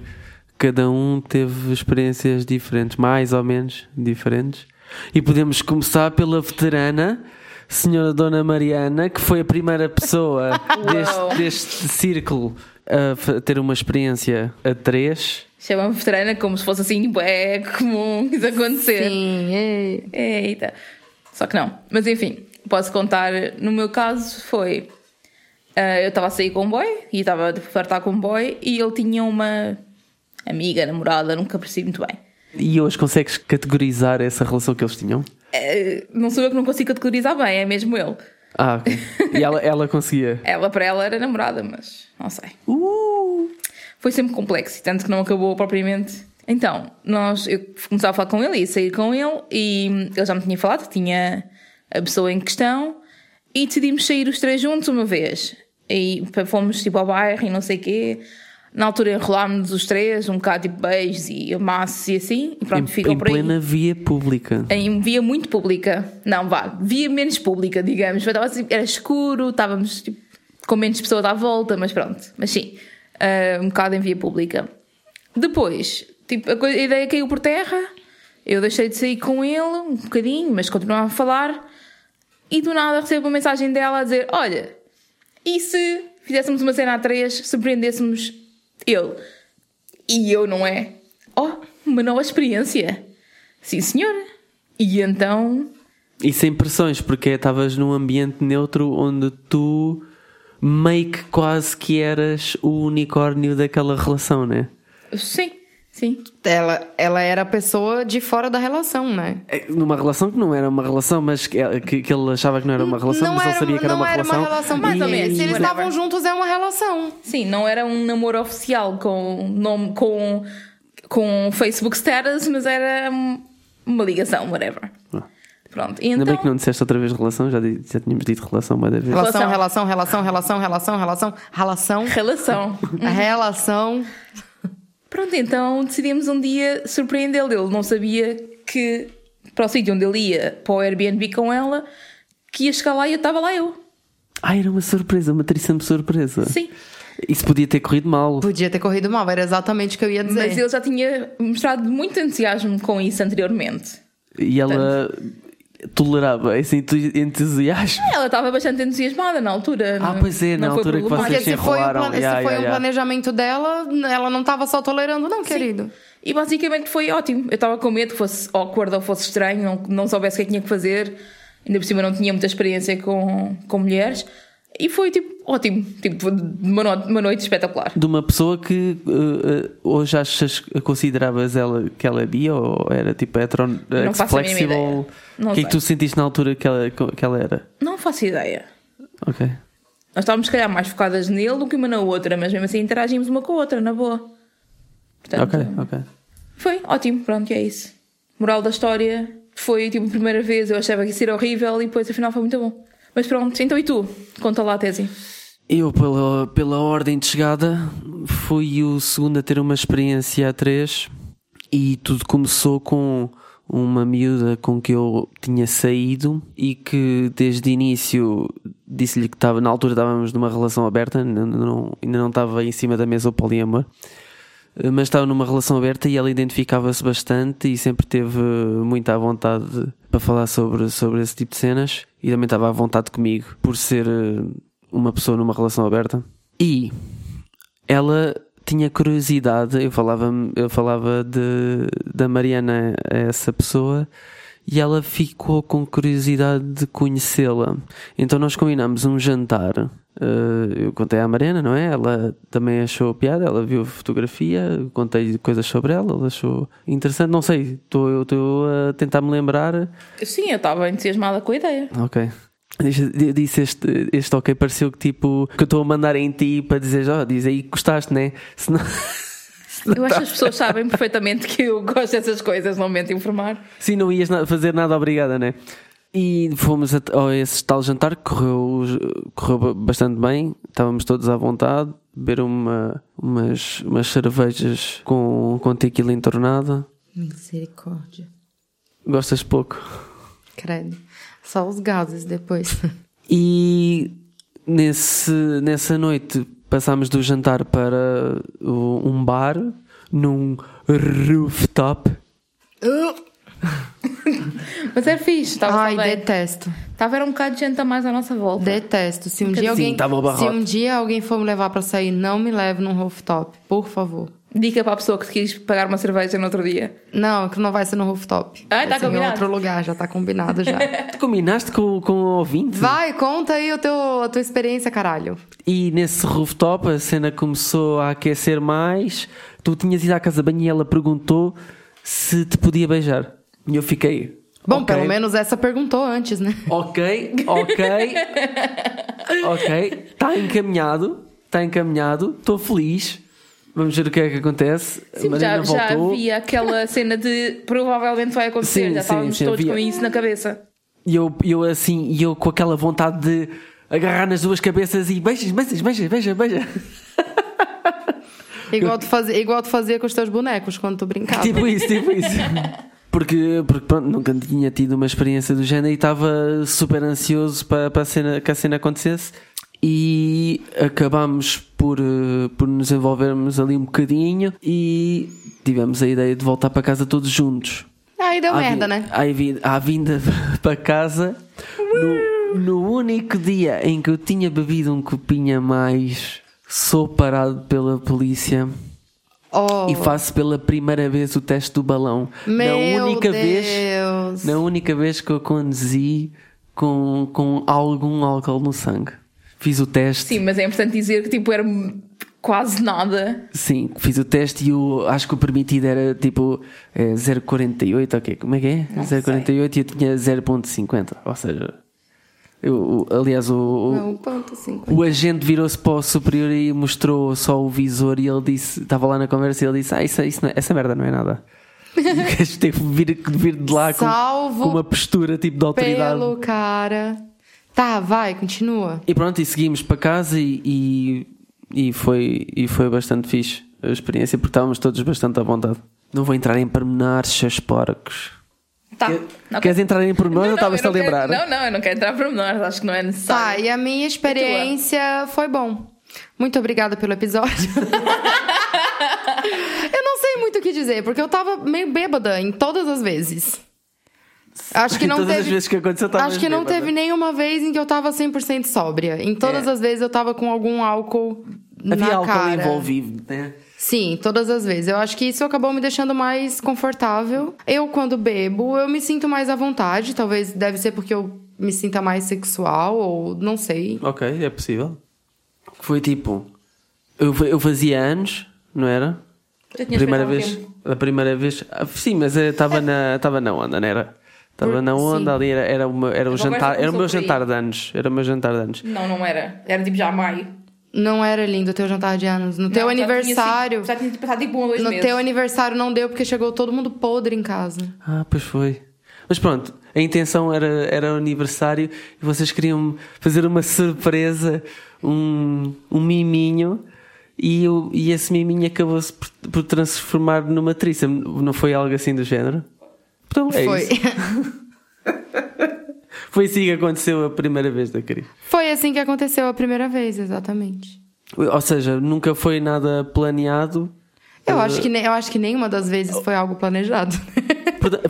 cada um teve experiências diferentes, mais ou menos diferentes. E podemos começar pela veterana, senhora Dona Mariana, que foi a primeira pessoa [LAUGHS] deste, deste círculo a ter uma experiência a três. Chama-me veterana como se fosse assim, é comum [LAUGHS] isso acontecer. Sim, é. Eita. Só que não. Mas enfim, posso contar. No meu caso foi. Ah, eu estava a sair com um boy e estava a flertar com um boy e ele tinha uma amiga, namorada, nunca percebi muito bem. E hoje consegues categorizar essa relação que eles tinham? Ah, não sou eu que não consigo categorizar bem, é mesmo ele. Ah, ok. E ela, ela conseguia. [LAUGHS] Ela para ela era namorada, mas não sei. Uh! Foi sempre complexo, e tanto que não acabou propriamente. Então, nós, eu começava a falar com ele, ia sair com ele, e ele já me tinha falado que tinha a pessoa em questão, e decidimos sair os três juntos uma vez. E fomos tipo ao bairro e não sei o quê. Na altura enrolámos os três, um bocado tipo beijos e amassos e assim, e pronto, Em, ficou em por aí. plena via pública. Em via muito pública. Não, vá, via menos pública, digamos. Assim, era escuro, estávamos tipo, com menos pessoas à volta, mas pronto. Mas sim, ah, um bocado em via pública. Depois, tipo, a, coi- a ideia caiu por terra. Eu deixei de sair com ele um bocadinho, mas continuava a falar. E do nada recebo uma mensagem dela a dizer: Olha, e se fizéssemos uma cena a três, surpreendêssemos ele? E eu, não é? Oh, uma nova experiência. Sim, senhora. E então, E sem pressões, porque estavas num ambiente neutro onde tu meio que quase que eras o unicórnio daquela relação, né? sim, sim. Ela, ela era a pessoa de fora da relação, né? É, Numa relação que não era uma relação, mas que, que, que ele achava que não era uma relação, mas ele sabia que era não uma era relação. uma relação. Mais ou E menos, Se eles whatever. estavam juntos, é uma relação. Sim, não era um namoro oficial com nome, com, com Facebook status, mas era um- uma ligação, whatever. Pronto, e Ainda então. bem que não disseste outra vez relação, já, já tínhamos dito relação uma vez. Relação, Relação. relação, relação, relação, relação, relação, relação. Relação. Relação. Pronto, então decidimos um dia surpreendê-lo. Ele não sabia que para o sítio onde ele ia, para o Airbnb com ela, que ia chegar lá e eu estava lá eu. Ah, era uma surpresa, uma tríssima surpresa. Sim. Isso podia ter corrido mal. Podia ter corrido mal, era exatamente o que eu ia dizer. Mas ele já tinha mostrado muito entusiasmo com isso anteriormente. E ela tolerava esse entu- entusiasmo. Ela estava bastante entusiasmada na altura. Ah, pois é, na não altura que vocês se se foi, um, enrolaram. plane- Ya, foi ya, um planejamento dela, ela não estava só tolerando, não, querido. E basicamente foi ótimo. Eu estava com medo que fosse awkward ou fosse estranho, não, não soubesse o que é que tinha que fazer. Ainda por cima não tinha muita experiência com, com mulheres. E foi tipo ótimo. Tipo, uma, no- uma noite espetacular. De uma pessoa que uh, hoje achas, consideravas ela que ela é bi ou era tipo hetero, Não faço a mínima flexible? O que é que tu sentiste na altura que ela, que ela era? Não faço ideia. Ok. Nós estávamos, se calhar, mais focadas nele do que uma na outra, mas mesmo assim interagimos uma com a outra, na boa. Portanto, Ok, ok. Foi ótimo, pronto, é isso. Moral da história foi tipo a primeira vez, eu achava que isso era horrível e depois afinal foi muito bom. Mas pronto, então e tu? Conta lá a tese. Eu, pela, pela ordem de chegada, fui o segundo a ter uma experiência a três e tudo começou com uma miúda com que eu tinha saído e que desde o início disse-lhe que estava, na altura estávamos numa relação aberta, ainda não, ainda não estava em cima da mesa o poliamor, mas estava numa relação aberta e ela identificava-se bastante e sempre teve muita vontade para falar sobre, sobre esse tipo de cenas e também estava à vontade comigo por ser eh, uma pessoa numa relação aberta. E ela tinha curiosidade, eu falava, eu falava de, da Mariana a essa pessoa e ela ficou com curiosidade de conhecê-la. Então nós combinámos um jantar. eh, eu contei à Mariana, não é? Ela também achou piada, ela viu a fotografia, contei coisas sobre ela, ela achou interessante. Não sei, estou a tentar me lembrar. Sim, eu estava entusiasmada com a ideia. Ok. Disse este, este ok, pareceu que tipo que eu estou a mandar em ti para dizer, ó, diz aí que gostaste, né? Senão, [LAUGHS] Eu acho que as pessoas sabem perfeitamente que eu gosto dessas coisas, não mente informar. sim, não ias fazer nada, obrigada, né? E fomos a, a esse tal jantar que correu, correu ba- bastante bem, estávamos todos à vontade, beber uma, umas, umas cervejas com, com tequila entornada. Misericórdia. Gostas pouco. Credo. Só os gases depois. [LAUGHS] E nesse, nessa noite passámos do jantar para um bar num rooftop. [LAUGHS] Mas é fixe, estava Ai, bem. detesto. Estava era um bocado de gente a mais à nossa volta. Detesto. Se um dia Sim, alguém, tava se um dia alguém for me levar pra sair, não me leve num rooftop, por favor. Dica para a pessoa que quis pagar uma cerveja no outro dia. Não, que não vai ser no rooftop. Ah, vai tá ser em combinado. outro lugar, já tá combinado já. [LAUGHS] Tu combinaste com, com o ouvinte? vai, conta aí o teu, a tua experiência, caralho. E nesse rooftop a cena começou a aquecer mais. Tu tinhas ido à casa de banho e ela perguntou se te podia beijar. E eu fiquei. Bom, ok, pelo menos essa perguntou antes, né? Ok, ok. [LAUGHS] ok, está encaminhado. Está encaminhado. Estou feliz. Vamos ver o que é que acontece. Sim, já, já voltou. havia aquela [LAUGHS] cena de provavelmente vai acontecer, Sim, já sim, estávamos sim, todos havia. com isso na cabeça. E eu, eu assim, e eu com aquela vontade de agarrar nas duas cabeças e beijas, beijas, beija, beija, beija. [LAUGHS] Igual tu, fazia, igual tu fazia com os teus bonecos quando tu brincava. tipo isso, tipo isso. [LAUGHS] Porque, porque pronto, nunca tinha tido uma experiência do género e estava super ansioso para, para a cena, que a cena acontecesse. E acabámos por, eh, por nos envolvermos ali um bocadinho e tivemos a ideia de voltar para casa todos juntos. Aí deu À merda, né? À, vi- à vinda [LAUGHS] para casa, no, no único dia em que eu tinha bebido um copinho a mais, sou parado pela polícia Oh, e faço pela primeira vez o teste do balão. meu na única Deus. vez, na única vez que eu conduzi com, com algum álcool no sangue. Fiz o teste. Sim, mas é importante dizer que tipo era quase nada. Sim, fiz o teste e o, acho que o permitido era tipo é, 0,48, ok, como é que é? Não 0,48 e eu tinha 0,50, ou seja, eu, aliás, o, o, o agente virou-se para o superior e mostrou só o visor e ele disse, estava lá na conversa e ele disse, ah, isso, isso não é- essa merda não é nada. [LAUGHS] E o gajo teve que vir, vir de lá com, com uma postura tipo de autoridade. Pelo cara. Tá, vai, continua. E pronto, e seguimos para casa e, e, e foi, e foi bastante fixe a experiência porque estávamos todos bastante à vontade. Não vou entrar em pormenores, seus porcos. Tá. Quer- Não, Queres entrar em pormenores ou não, estavas-te a não quero- lembrar? Não, não, eu não quero entrar para menores, acho que não é Tá, necessário. e a minha experiência foi bom. Muito obrigada pelo episódio. [LAUGHS] eu não sei muito o que dizer, porque eu tava meio bêbada em todas as vezes. Acho que [LAUGHS] não Todas as teve. vezes que aconteceu, estavas Acho que não bêbada. teve nenhuma vez em que eu tava 100% sóbria. Em todas É. as vezes eu tava com algum álcool Havia na álcool cara. envolvido, né? Sim, todas as vezes. Eu acho que isso acabou me deixando mais confortável. Eu, quando bebo, eu me sinto mais à vontade. Talvez deve ser porque eu me sinta mais sexual, ou não sei. Ok, é possível. Foi tipo. Eu, eu fazia anos, não era? Já tinhas Primeira vez. A primeira vez. ah, Sim, mas estava na, estava na onda, não era? Estava na onda sim. ali, era, era, uma, era o jantar. Era o meu jantar de anos. Era o meu jantar de anos. Não, não era. Era tipo já maio. Não era lindo o teu jantar de anos. No teu Não, já tinha, aniversário. assim, Já tinha passado tipo um dois No meses. teu aniversário não deu porque chegou todo mundo podre em casa. Ah, pois foi. Mas pronto, a intenção era, era o aniversário e vocês queriam fazer uma surpresa, um, um miminho, e, eu, e esse miminho acabou-se por, por transformar numa triça. Não foi algo assim do género? Então é Foi. isso. [LAUGHS] Foi assim que aconteceu a primeira vez da Cris. Foi assim que aconteceu a primeira vez, exatamente. Ou seja, nunca foi nada planeado. Eu acho que, eu acho que nenhuma das vezes foi algo planejado. [LAUGHS]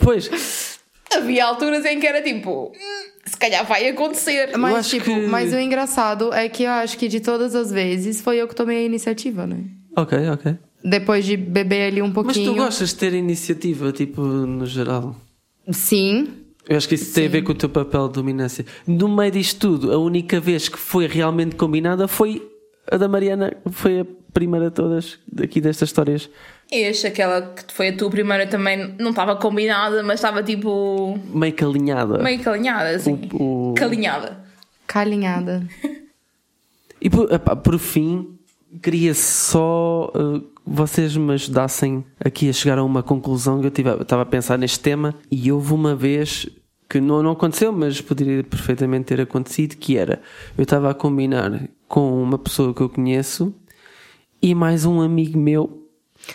Pois, Havia alturas em que era tipo, "Hum, se calhar vai acontecer. Mas, tipo, que- mas o engraçado é que eu acho que de todas as vezes foi eu que tomei a iniciativa, né? ok, ok. Depois de beber ali um Mas pouquinho. tu gostas de ter iniciativa, tipo, no geral? Sim. Eu acho que isso tem a ver com o teu papel de dominância. No meio disto tudo, a única vez que foi realmente combinada foi a da Mariana, que foi a primeira de todas aqui destas histórias. Este, aquela que foi a tua primeira também, não estava combinada, mas estava tipo Meio que alinhada. meio calinhada, assim. O- o- Calinhada. Calinhada. E por, epá, por fim, queria só uh, vocês me ajudassem aqui a chegar a uma conclusão que eu tive- eu estava a pensar neste tema e houve uma vez que não, não aconteceu, mas poderia perfeitamente ter acontecido, que era, eu estava a combinar com uma pessoa que eu conheço e mais um amigo meu.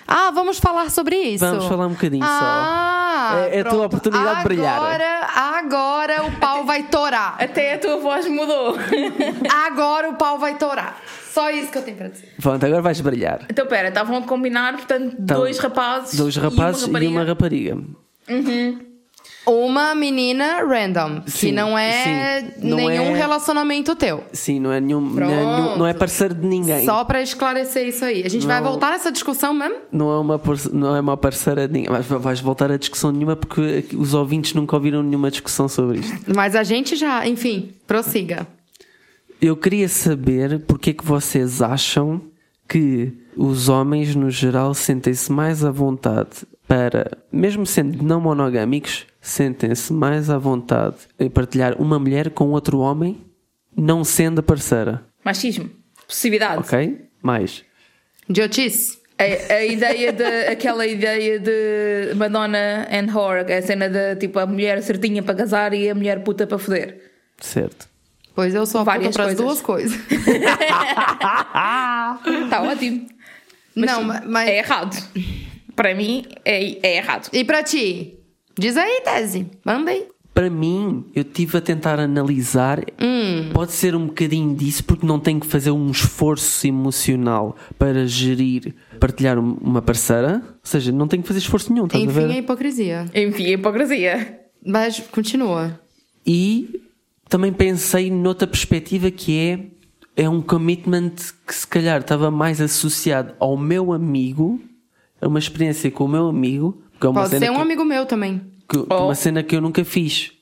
Ah, vamos falar sobre isso. Vamos falar um bocadinho ah, só. É, é a tua oportunidade de brilhar. Agora, agora o pau vai torar. Até a tua voz mudou. [LAUGHS] Agora o pau vai torar. Só isso que eu tenho para dizer. Pronto, agora vais brilhar. então, pera, estavam a combinar, portanto, Então, dois rapazes. Dois rapazes e e uma uma rapariga. rapariga. Uma menina random, que Sim, não é sim. Não nenhum é- relacionamento teu. Sim, não é, nenhum, não, é nenhum- não é parceiro de ninguém. Só pra esclarecer isso aí. A gente vai Não. voltar nessa discussão mesmo? Não é uma, não é uma parceira de ninguém. Mas vais voltar a discussão nenhuma porque os ouvintes nunca ouviram nenhuma discussão sobre isto. Mas a gente já, enfim, prossiga. Eu queria saber porque é que vocês acham que os homens, no geral, sentem-se mais à vontade para, mesmo sendo não monogâmicos, sentem-se mais à vontade em partilhar uma mulher com outro homem, não sendo a parceira. Machismo. Possessividade. Ok? Mais. Idiotice. A, a ideia de. aquela ideia de Madonna and que é a cena de tipo a mulher certinha para casar e a mulher puta para foder. Certo. Pois eu sou a puta Várias pras coisas. duas coisas. Está [LAUGHS] ótimo. não, sim, ma- mas. É errado. Para mim, é, é errado. E pra ti? Diz aí, Tese. Manda aí. Para mim, eu estive a tentar analisar. Pode ser um bocadinho disso, porque não tenho que fazer um esforço emocional para gerir, partilhar um- uma parceira. Ou seja, não tenho que fazer esforço nenhum, a Enfim, ver? a hipocrisia. Enfim, a hipocrisia. Mas continua. E também pensei noutra perspectiva que é é um commitment que se calhar estava mais associado ao meu amigo, a uma experiência com o meu amigo, que é uma Pode cena ser um que- amigo meu também. que, que Oh. uma cena que eu nunca fiz.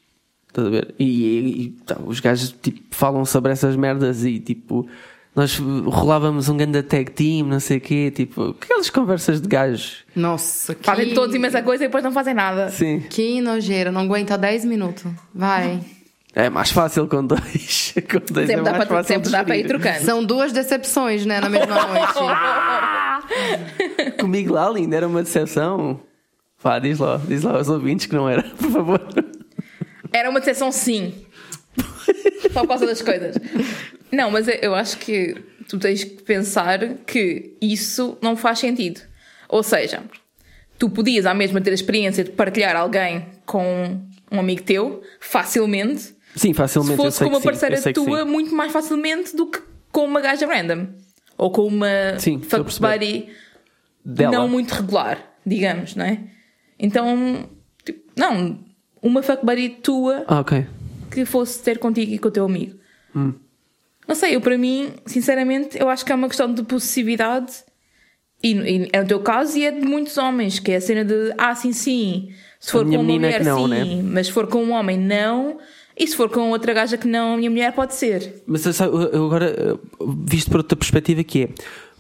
Estás a ver? E, e- e, tá, os gajos tipo, falam sobre essas merdas e tipo, nós rolávamos um grande tag team, não sei o quê, tipo, aquelas conversas de gajos. Nossa, que... Fazem todos imensa coisa e depois não fazem nada. Sim. Que nojeira, não aguenta 10 minutos. Vai. É mais fácil com dois. [LAUGHS] com dois é Sempre dá, mais para, fácil sempre dá para ir trocando. São duas decepções, né, na mesma [LAUGHS] noite. [LAUGHS] Comigo lá, linda, era uma decepção. Vá, diz lá, diz lá aos ouvintes que não era, por favor. Era uma decepção, sim. Só por causa das coisas. Não, mas eu acho que tu tens que pensar que isso não faz sentido. Ou seja, tu podias à mesma ter a experiência de partilhar alguém com um amigo teu, facilmente. Sim, facilmente. Se fosse com uma sim, parceira que tua, sim. muito mais facilmente do que com uma gaja random. Ou com uma Sim, fuck buddy Dela. não muito regular, digamos, não é? Então, tipo, não, uma fuck buddy tua Ah, ok. que fosse ter contigo e com o teu amigo. Hum. Não sei, eu para mim, sinceramente, eu acho que é uma questão de possessividade. E, e é no teu caso e é de muitos homens, que é a cena de ah, sim, sim. Se for com uma mulher, não, sim. Mas se for com um homem, não. E se for com outra gaja que não, a minha mulher pode ser. Mas eu sabe, eu agora, eh, visto por outra perspectiva, que é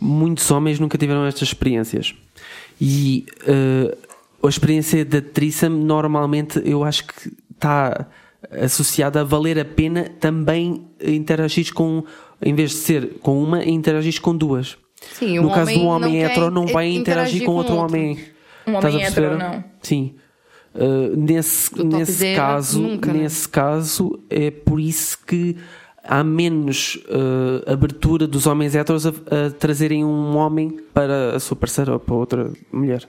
muitos homens nunca tiveram estas experiências. E eh, a experiência da threesome normalmente eu acho que está associada a valer a pena também interagir com, em vez de ser com uma, interagir com duas. Sim, um no caso de um homem não hetero, quer não vai interagir interagir com com outro outro. homem. Um homem hetero, não. Sim. Uh, nesse Do nesse caso, nunca, né? nesse caso, é por isso que há menos uh, abertura dos homens héteros a, a trazerem um homem para a sua parceira ou para outra mulher.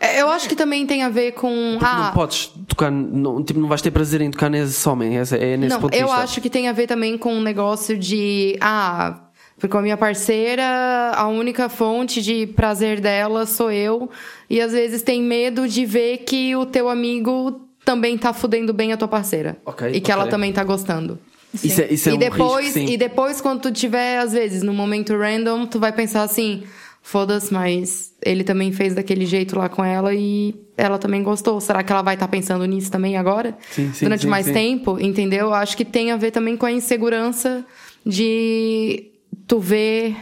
É, Eu acho que também tem a ver com. Porque ah, não podes tocar, não, tipo, não vais ter prazer em tocar nesse homem, é, é nesse Não, ponto de eu vista. acho que tem a ver também com um negócio de. Ah, porque a minha parceira, a única fonte de prazer dela sou eu. E às vezes tem medo de ver que o teu amigo também tá fudendo bem a tua parceira. Ok, e que ela ok. também tá gostando. Isso é, isso é e um depois, risco, sim. e depois, quando tu tiver, às vezes, no momento random, tu vai pensar assim. Foda-se, mas ele também fez daquele jeito lá com ela e ela também gostou. Será que ela vai estar pensando nisso também agora? Sim, sim, Durante sim, mais tempo, entendeu? Acho que tem a ver também com a insegurança de tu ver.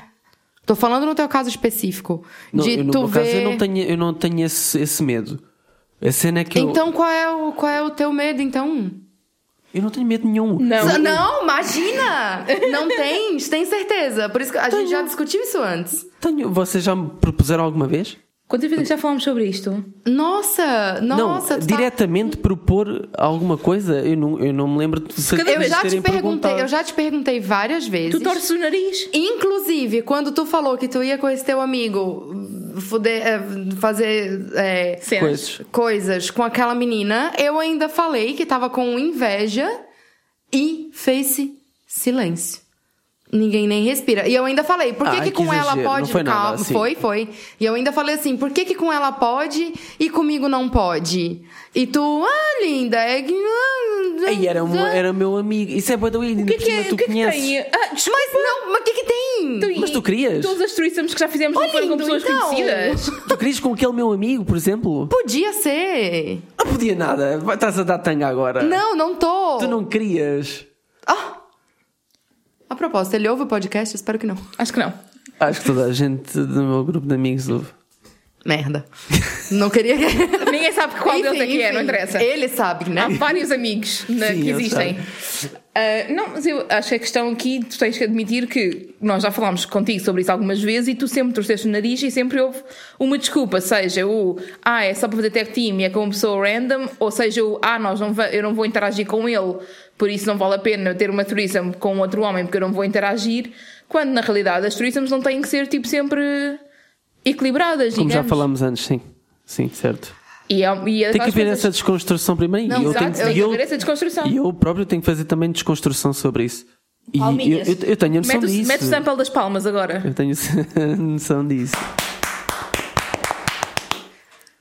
Tô falando no teu caso específico. Não, de eu, no tu meu ver. caso, eu não tenho, eu não tenho esse, esse medo. A cena é que eu, Então qual é, o, qual é o teu medo, então? Eu não tenho medo nenhum. Não. Não, imagina! Não tens, tem certeza. Por isso que a gente já discutiu isso antes. Tenho, vocês já me propuseram alguma vez? Quantas vezes já falamos sobre isto? Nossa, nossa, não, tu tá- diretamente propor alguma coisa, eu não, eu não me lembro de cada Eu já te perguntei, eu já te perguntei várias vezes. Tu torces o nariz. Inclusive, quando tu falou que tu ia com esse teu amigo fuder, é, fazer é. Coisas. coisas com aquela menina, eu ainda falei que tava com inveja e fez silêncio. Ninguém nem respira. E eu ainda falei, por que, Ah, que que com ela pode Não foi nada Calma, assim. Foi, foi. E eu ainda falei assim, por que, que com ela pode e comigo não pode? E tu, ah, linda, é que. Aí era, um, era meu amigo. Isso é boa da O que é que, é, tu que, é que conheces. tem? Ah. Mas não, mas o que que tem? Mas tu querias? Todas as threesomes que já fizemos não Oh, foram com pessoas então. conhecidas. Tu querias com aquele meu amigo, por exemplo? Podia ser. Não podia nada. Estás a dar tanga agora. Não, não tô. Tu não querias. Ah! A propósito, ele ouve o podcast? Espero que não. Acho que não. Acho que toda a gente do meu grupo de amigos ouve. Merda. Não queria que. [LAUGHS] Ninguém sabe qual Enfim, deles é que é, não interessa. Ele sabe, né? Há vários amigos né, Sim, que existem. Ah, não, mas eu acho que a questão aqui, tu tens que admitir que nós já falámos contigo sobre isso algumas vezes e tu sempre torceste o nariz e sempre houve uma desculpa, seja o ah, é só para fazer tag team e é com uma pessoa random, ou seja o ah, nós não eu não vou interagir com ele, por isso não vale a pena eu ter uma threesome com outro homem porque eu não vou interagir, quando na realidade as threesomes não têm que ser tipo sempre equilibradas, Como já falámos antes, sim. Sim, certo. E, é, e é Tem que haver coisas- essa desconstrução primeiro. Não, e eu exato, tenho, que eu, haver essa desconstrução. E eu próprio tenho que fazer também desconstrução sobre isso. E eu, eu, eu tenho a noção Mete o, disso. mete o sample das palmas agora. Eu tenho [LAUGHS] noção disso.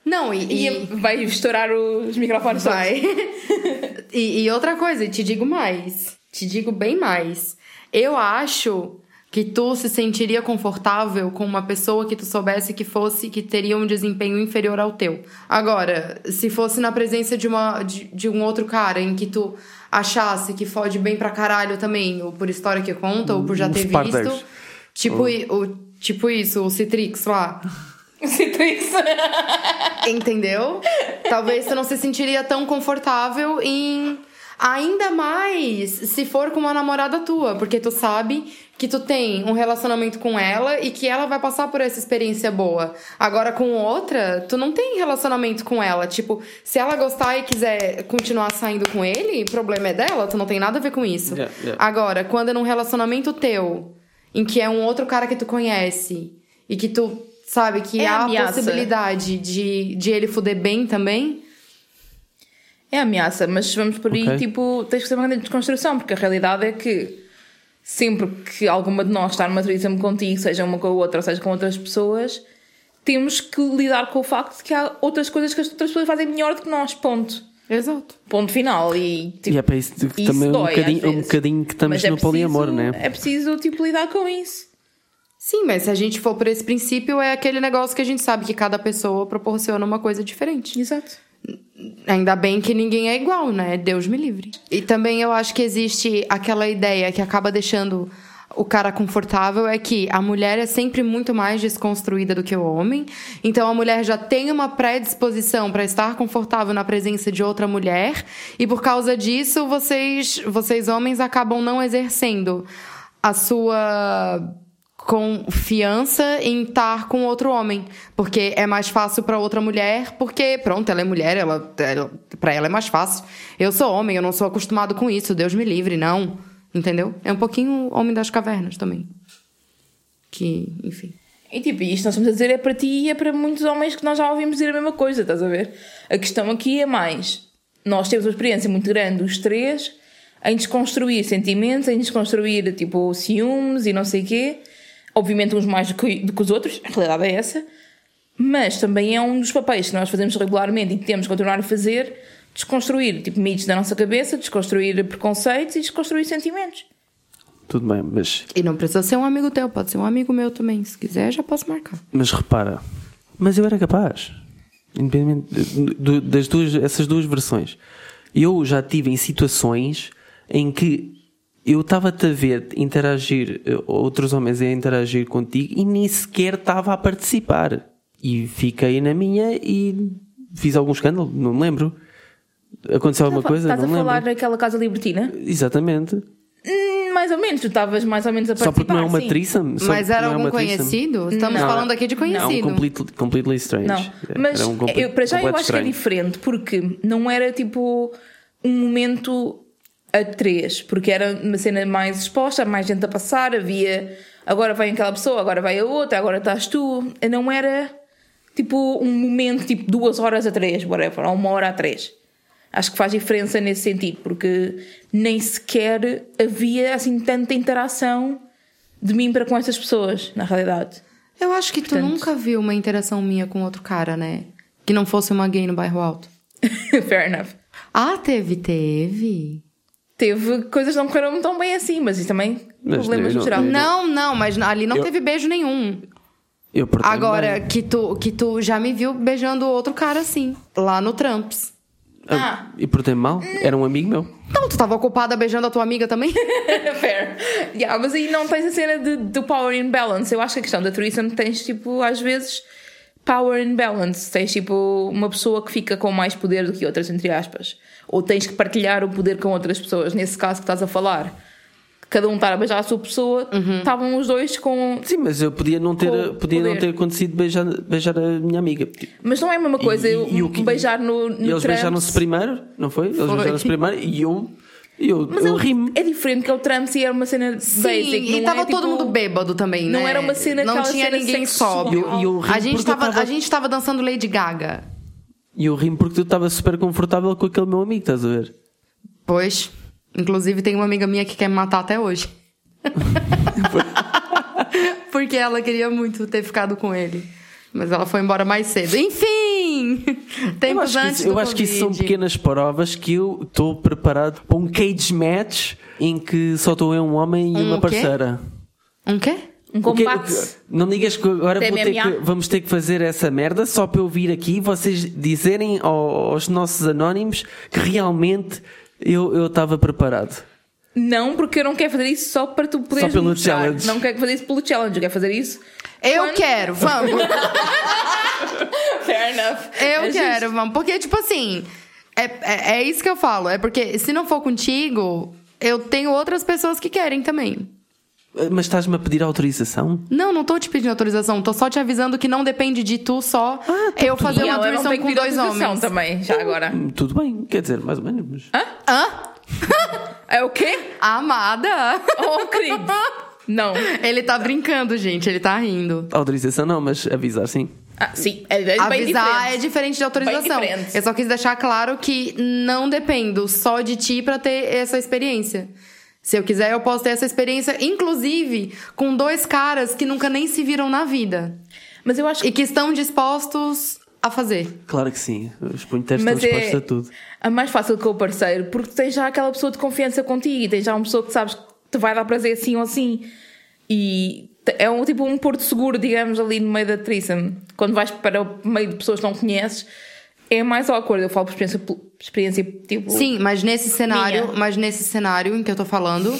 Não, e. E e- vai estourar os microfones. Vai. [LAUGHS] e, e outra coisa, te digo mais. Te digo bem mais. Eu acho que tu se sentiria confortável com uma pessoa que tu soubesse que fosse que teria um desempenho inferior ao teu. Agora, se fosse na presença de uma de, de um outro cara em que tu achasse que fode bem pra caralho também, ou por história que conta, ou por já ter visto, tipo, i- o, tipo isso, o Citrix lá. [LAUGHS] Citrix. Entendeu? Talvez você não se sentiria tão confortável em. Ainda mais se for com uma namorada tua, porque tu sabe que tu tem um relacionamento com ela e que ela vai passar por essa experiência boa. Agora com outra, tu não tem relacionamento com ela. Tipo, se ela gostar e quiser continuar saindo com ele, o problema é dela, tu não tem nada a ver com isso. Yeah, yeah. Agora, quando é num relacionamento teu, em que é um outro cara que tu conhece e que tu Sabe? Que É há a ameaça. possibilidade de, de ele fuder bem também. É ameaça, mas vamos por aí, Ok. tipo, tens que ser uma grande desconstrução, porque a realidade é que sempre que alguma de nós está numa threesome contigo, seja uma com a outra, ou seja com outras pessoas, temos que lidar com o facto de que há outras coisas que as outras pessoas fazem melhor do que nós, ponto. Exato. Ponto final. E, tipo, E é para isso que isso também um dói, às bocadinho, um bocadinho que estamos é no poliamor, preciso- né? É preciso, tipo, lidar com isso. Sim, mas se a gente for por esse princípio, é aquele negócio que a gente sabe que cada pessoa proporciona uma coisa diferente. Exato. Ainda bem que ninguém é igual, né? Deus me livre. E também eu acho que existe aquela ideia que acaba deixando o cara confortável é que a mulher é sempre muito mais desconstruída do que o homem. Então a mulher já tem uma predisposição para estar confortável na presença de outra mulher e por causa disso vocês vocês homens acabam não exercendo a sua confiança em estar com outro homem, porque é mais fácil para outra mulher, porque pronto, ela é mulher, ela, ela para ela é mais fácil. Eu sou homem, eu não sou acostumado com isso, Deus me livre, não. Entendeu? É um pouquinho homem das cavernas também. Que, enfim. E tipo, isto nós estamos a dizer é para ti e é para muitos homens que nós já ouvimos dizer a mesma coisa, estás a ver? A questão aqui é mais. Nós temos uma experiência muito grande, os três, em desconstruir sentimentos, em desconstruir tipo ciúmes e não sei o quê. Obviamente uns mais do que, do que os outros, a realidade é essa. Mas também é um dos papéis que nós fazemos regularmente e que temos que continuar a fazer, desconstruir tipo mitos da nossa cabeça, desconstruir preconceitos e desconstruir sentimentos. Tudo bem, mas, E não precisa ser um amigo teu, pode ser um amigo meu também. Se quiser, já posso marcar. mas repara, mas eu era capaz. Independente de- de- das duas, essas duas versões. Eu já tive em situações em que eu estava-te a ver interagir, eh, outros homens a interagir contigo e nem sequer estava a participar. E fiquei na minha e fiz algum escândalo, não me lembro. Aconteceu alguma coisa? Estás a não falar lembro. daquela casa libertina? Exatamente. Hum, mais ou menos, tu estavas mais ou menos a Só participar. porque não é uma só Mas era é algum conhecido? Estamos Não. falando aqui de Não, conhecido. completely, completely strange. Não, mas um eu, para já eu acho que é estranho. diferente, porque não era tipo um momento a três, porque era uma cena mais exposta, mais gente a passar, havia agora vem aquela pessoa, agora vai a outra, agora estás tu. Não era tipo um momento tipo duas horas a três, whatever, ou uma hora a três. Acho que faz diferença nesse sentido, porque nem sequer havia assim tanta interação de mim para com essas pessoas, na realidade. Eu acho que tu Portanto- nunca viu uma interação minha com outro cara, né? Que não fosse uma gay no bairro alto. [LAUGHS] Fair enough. Ah, teve, teve. Teve coisas que não correram tão bem assim, mas isso também Mas problemas não- no geral. Não, não, mas ali não Eu- teve beijo nenhum. Eu Agora, bem. que tu, que tu já me viu beijando outro cara assim, lá no Tramps. Ah, E portei-me mal? Era um amigo meu. Então, tu tava ocupada beijando a tua amiga também? [LAUGHS] fair. Yeah, mas aí não tens a cena de, do power imbalance. Eu acho que a questão da threesome tens, tipo, às vezes, power imbalance. Tens, tipo, uma pessoa que fica com mais poder do que outras, entre aspas. Ou tens que partilhar o poder com outras pessoas. Nesse caso que estás a falar. Cada um estar a beijar a sua pessoa, estavam os dois com. Sim, mas eu podia não ter, podia não ter acontecido beijar, beijar a minha amiga. Mas não é a mesma coisa E- eu e o que- beijar no, no eles beijaram-se primeiro, não foi? Eles beijaram-se primeiro e eu, eu, Mas eu é, ri-me. é diferente que é o Trumps e era uma cena basic. Sim, e não tava é, todo tipo- mundo bêbado também, né? não era uma cena- Não tinha cena ninguém sóbrio. E eu- e eu ri a, gente tava, tava- a gente tava dançando Lady Gaga. E eu ri-me porque tu estava super confortável com aquele meu amigo, estás a ver? Pois, inclusive tem uma amiga minha que quer me matar até hoje. [LAUGHS] Porque ela queria muito ter ficado com ele. Mas ela foi embora mais cedo. Enfim! [LAUGHS] Eu Tempos acho, que, antes eu acho que isso são pequenas provas que eu estou preparado para um cage match em que só estou eu um homem e Um uma quê? parceira. Um quê? Um combate. Não digas que agora ter que- vamos ter que fazer essa merda só para eu vir aqui e vocês dizerem ao- aos nossos anónimos que realmente eu eu estava preparado. Não, porque eu não quero fazer isso só para tu poderes pelo mostrar. challenge. Não quero fazer isso pelo challenge, eu quero fazer isso. Eu Quando- quero, vamos! [LAUGHS] Fair enough. Eu É quero, justo. vamos. Porque, tipo assim, é, é, é isso que eu falo. É porque se não for contigo, eu tenho outras pessoas que querem também. Mas estás-me a pedir autorização? Não, não tô te pedindo autorização. Tô só te avisando que não depende de tu só eu fazer uma autorização com dois homens. também, já agora. Hum, Tudo bem, quer dizer, mais ou menos. Mas... Hã? É o quê? Amada! Oh, querido. [LAUGHS] Não. Ele tá brincando, gente, ele tá rindo. Autorização não, mas avisar sim. Ah, sim, é, é bem Avisar diferente. é diferente de autorização. Diferente. Eu só quis deixar claro que não dependo só de ti pra ter essa experiência. Se eu quiser, eu posso ter essa experiência, inclusive com dois caras que nunca nem se viram na vida Mas eu acho que e que estão dispostos a fazer. Claro que sim. Os punheteiros Mas estão dispostos é a tudo. a mais fácil com o parceiro, porque tens já aquela pessoa de confiança contigo e tens já uma pessoa que sabes que te vai dar prazer assim ou assim. E é um tipo um porto seguro, digamos, ali no meio da threesome. Quando vais para o meio de pessoas que não conheces, é mais awkward. Eu falo por experiência, por experiência tipo. Sim, mas nesse cenário, Minha. mas nesse cenário em que eu tô falando,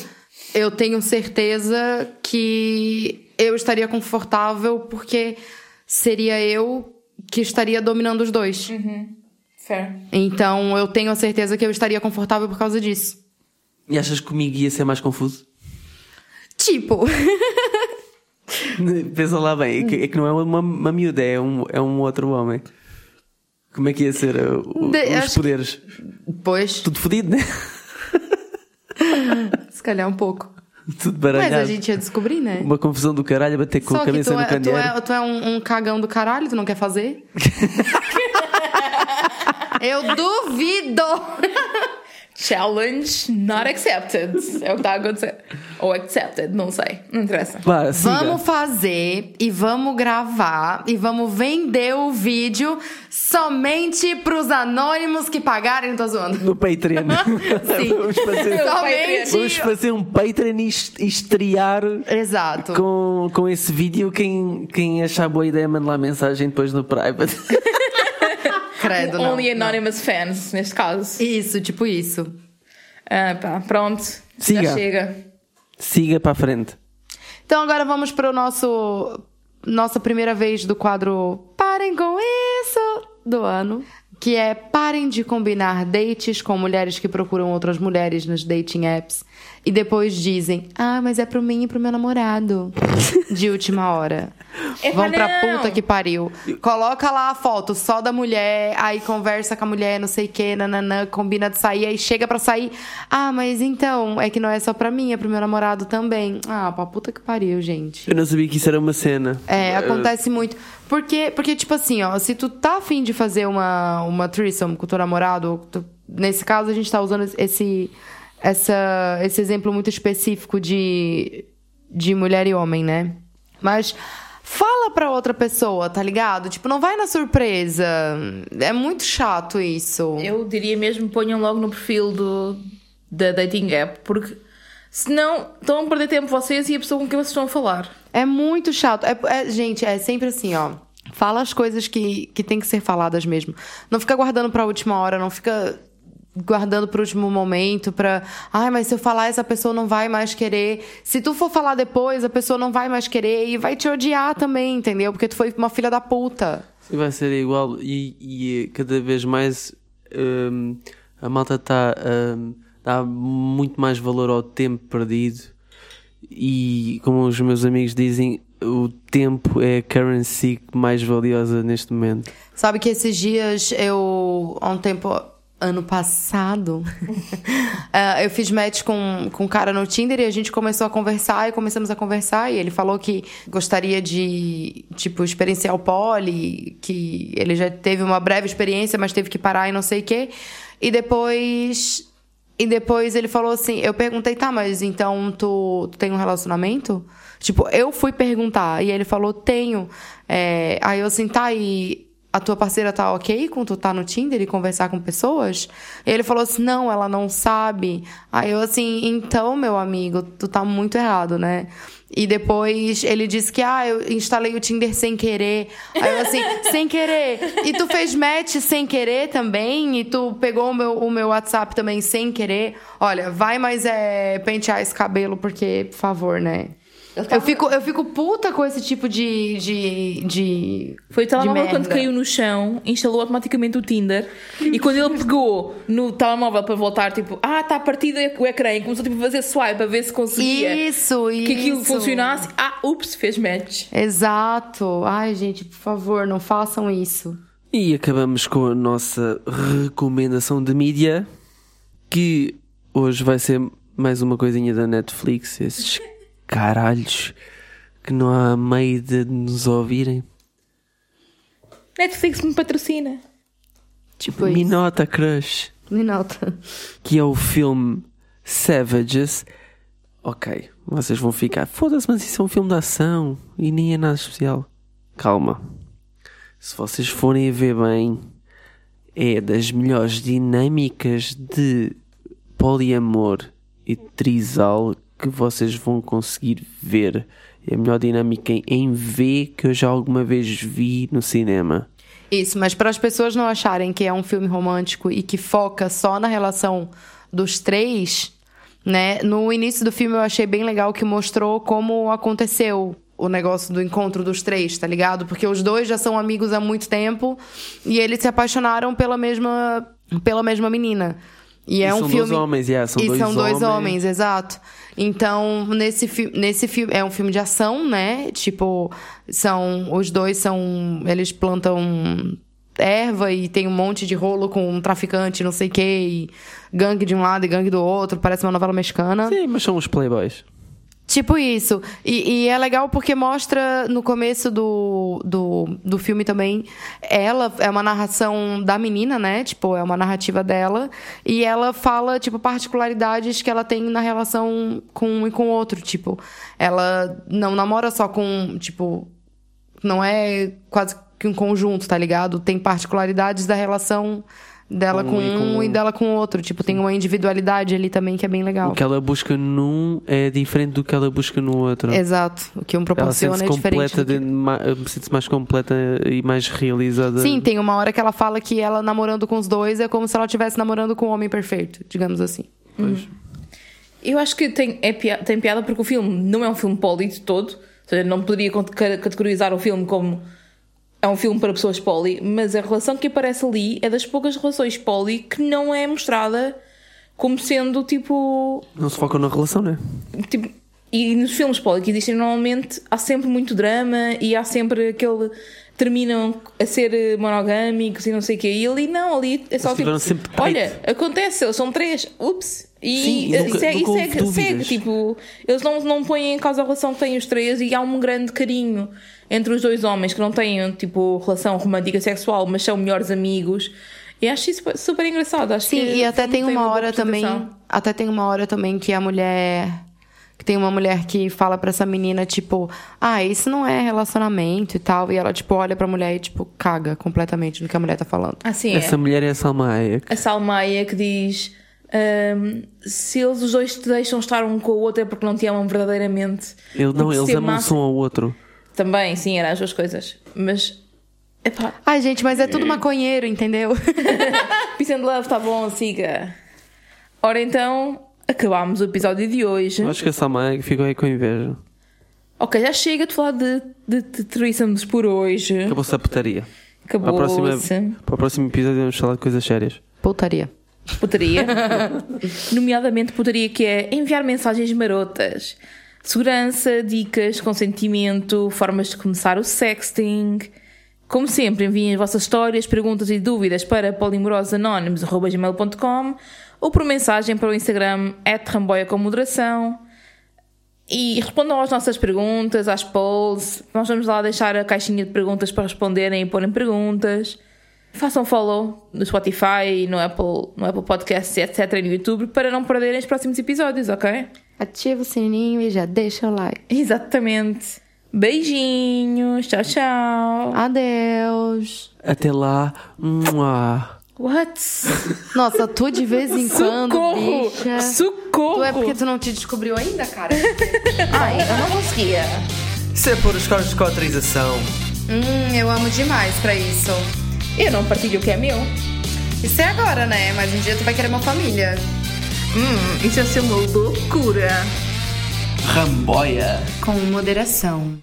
eu tenho certeza que eu estaria confortável porque seria eu que estaria dominando os dois. Fair. Então eu tenho a certeza que eu estaria confortável por causa disso. E achas que comigo ia ser mais confuso? Tipo, [LAUGHS] Pensa lá bem, é que, é que não é uma, uma miúda, é um, é um outro homem. Como é que ia ser uh, o- De- os acho que- poderes? pois, Tudo fodido, né? [LAUGHS] se calhar um pouco. Tudo Mas baralhado. a gente ia descobrir, né? Uma confusão do caralho bater com Só a cabeça tu no é, tu candeeiro. é, tu é um, um cagão do caralho, tu não quer fazer? [LAUGHS] eu duvido! Challenge not accepted. é o que está a acontecer. Ou accepted, não sei. Não interessa. Vamos fazer e vamos gravar e vamos vender o vídeo somente pros anônimos que pagarem, tô zoando. No Patreon. [LAUGHS] Sim. vamos, fazer, Somente. vamos fazer um Patreon e e estrear Exato. com, com esse vídeo. Quem, quem achar boa ideia, manda lá mensagem depois no private. [LAUGHS] Credo, não. Only anonymous fans, neste caso. Isso, tipo isso. Ah, pá, pronto. Siga. Já chega. Siga para a frente. Então agora vamos pro nosso nossa primeira vez do quadro Parem com isso do ano, que é parem de combinar dates com mulheres que procuram outras mulheres nas dating apps e depois dizem: "Ah, mas é pro mim e pro meu namorado". [LAUGHS] De última hora. Vão pra não. puta que pariu. Coloca lá a foto só da mulher, aí conversa com a mulher, não sei o que, nananã, combina de sair, aí chega pra sair. Ah, mas então, é que não é só pra mim, é pro meu namorado também. Ah, pra puta que pariu, gente. Eu não sabia que isso era uma cena. É, acontece muito. Porque, porque, tipo assim, ó, se tu tá afim de fazer uma, uma threesome com o teu namorado, ou tu- nesse caso a gente tá usando esse, essa, esse exemplo muito específico de, de mulher e homem, né? Mas fala pra outra pessoa, tá ligado? Tipo, não vai na surpresa. É muito chato isso. Eu diria mesmo ponham logo no perfil do, da dating app, porque senão estão a perder tempo vocês e a pessoa com quem vocês estão a falar. É muito chato. É, é- gente, é sempre assim, ó. Fala as coisas que, que tem que ser faladas mesmo. Não fica guardando pra última hora, não fica guardando pro último momento pra. Ai, mas se eu falar, essa pessoa não vai mais querer. Se tu for falar depois, a pessoa não vai mais querer e vai te odiar também, entendeu? Porque tu foi uma filha da puta. E vai ser igual e, e cada vez mais hum, a malta está hum, dá muito mais valor ao tempo perdido e como os meus amigos dizem o tempo é a currency mais valiosa neste momento Sabe que esses dias eu, há um tempo, ano passado, [LAUGHS] eh, eu fiz match com, com um cara no Tinder e a gente começou a conversar e começamos a conversar e ele falou que gostaria de, tipo, experienciar o pole, que ele já teve uma breve experiência, mas teve que parar e não sei o quê. E depois. E depois ele falou assim, eu perguntei, tá, mas então tu, tu tem um relacionamento? Tipo, eu fui perguntar e ele falou, tenho. É, aí eu assim, tá, e a tua parceira tá ok com tu tá no Tinder e conversar com pessoas? E ele falou assim, não, ela não sabe. Aí eu assim, então, meu amigo, tu tá muito errado, né? E depois ele disse que, ah, eu instalei o Tinder sem querer. Aí eu assim, [LAUGHS] sem querer. E tu fez match sem querer também? E tu pegou o meu, o meu WhatsApp também sem querer? Olha, vai mais é, pentear esse cabelo, porque, por favor, né? Eu fico, eu fico puta com esse tipo de. de, de Foi o telemóvel de quando caiu no chão, instalou automaticamente o Tinder e quando ele pegou no telemóvel para voltar, tipo, ah, está partido o ecrã e começou tipo, a fazer swipe a ver se conseguia Isso, isso. que aquilo funcionasse. Ah, ups, fez match. Exato. Ai, gente, por favor, não façam isso. e acabamos com a nossa recomendação de mídia que hoje vai ser mais uma coisinha da Netflix esses caralhos que não há meio de nos ouvirem. Netflix me patrocina. Tipo isso. Minota Crush, Minota. que é o filme Savages. Ok, vocês vão ficar. Foda-se, mas isso é um filme de ação e nem é nada especial. Calma. Se vocês forem a ver bem, é das melhores dinâmicas de poliamor e trisal que vocês vão conseguir ver. É a melhor dinâmica em- V que eu já alguma vez vi no cinema. Isso, mas para as pessoas não acharem que é um filme romântico e que foca só na relação dos três, né? No início do filme eu achei bem legal que mostrou como aconteceu o negócio do encontro dos três, tá ligado? Porque os dois já são amigos há muito tempo e eles se apaixonaram pela mesma pela mesma menina. E é E um são filme dois homens, yeah, são e dois são dois homens. homens, exato. Então, nesse filme, nesse filme é um filme de ação, né? Tipo, são os dois são eles plantam erva e tem um monte de rolo com um traficante, não sei o quê, e gangue de um lado e gangue do outro, parece uma novela mexicana. Sim, mas são os playboys. Tipo isso. E, e é legal porque mostra no começo do, do, do filme também. Ela é uma narração da menina, né? Tipo, é uma narrativa dela. E ela fala, tipo, particularidades que ela tem na relação com um e com o outro. Tipo, ela não namora só com. Tipo, não é quase que um conjunto, tá ligado? Tem particularidades da relação dela Com com, um e com e dela com o outro. Tipo, tem uma individualidade ali também que é bem legal. O que ela busca num é diferente do que ela busca no outro. Exato. O que um Ela proporciona sente-se é diferente. completa, que- de, sente-se mais completa e mais realizada. Sim, tem uma hora que ela fala que ela namorando com os dois é como se ela estivesse namorando com um homem perfeito, digamos assim. Eu acho que tem, é pia- tem piada porque o filme não é um filme poli de todo. Ou seja, não poderia categorizar o filme como é um filme para pessoas poli, mas a relação que aparece ali é das poucas relações poli que não é mostrada como sendo tipo. Não se focam na relação, né? tipo e nos filmes poli que existem normalmente há sempre muito drama e há sempre aquele. terminam a ser monogâmicos e não sei o quê. E ali não, ali é só Eles tipo. tight. Olha, acontece, eles são três, ups. E, Sim, eh, nunca- segue, nunca houve segue, tipo, eles não, não põem em causa a relação que têm os três e há um grande carinho entre os dois homens que não têm, tipo, relação romântica sexual, mas são melhores amigos. E acho isso super engraçado. Acho Sim, que e até tem uma boa hora também. Até tem uma hora também que a mulher. Que tem uma mulher que fala pra essa menina, tipo, ah, isso não é relacionamento e tal. E ela, tipo, olha pra mulher e, tipo, caga completamente do que a mulher tá falando. Ah, sim, Essa é. mulher é a Salma Hayek. A Salmaia que diz: ahm, se eles os dois te deixam estar um com o outro é porque não te amam verdadeiramente. Ele, não, eles se amam-se um ao outro. Também, sim, eram as duas coisas. Mas, epá, Ai, gente, mas é tudo maconheiro, entendeu? [LAUGHS] Peace and Love, tá bom, siga. Ora então, acabámos o episódio de hoje. Acho que a Salma Hayek ficou aí com inveja. Ok, já chega de falar de, de, de threesomes por hoje. Acabou-se a putaria. Para, a próxima, Acabou-se. para o próximo episódio vamos falar de coisas sérias. Putaria. Putaria. [LAUGHS] Nomeadamente putaria que é enviar mensagens marotas. Segurança, dicas, consentimento, formas de começar o sexting. Como sempre, enviem as vossas histórias, perguntas e dúvidas para polimorosanónimos.gmail.com ou por mensagem para o Instagram ramboia com moderação. E respondam às nossas perguntas, às polls. Nós vamos lá deixar a caixinha de perguntas para responderem e porem perguntas. Façam follow no Spotify, no Apple, no Apple Podcasts, etc. e no YouTube para não perderem os próximos episódios, ok? Ativa o sininho e já deixa o like. Exatamente. Beijinhos. Tchau, tchau. Adeus. Até lá. Mua. What? Nossa, tu de vez em quando, Socorro! bicha. Socorro! Tu é porque tu não te descobriu ainda, cara? Ai, [LAUGHS] eu não conseguia. Isso é por os cortes de cotrização. hum, eu amo demais pra isso. Eu não partilho o que é meu. Isso é agora, né? Mas um dia tu vai querer uma família. Hum, isso ia ser uma loucura. Ramboia. Com moderação.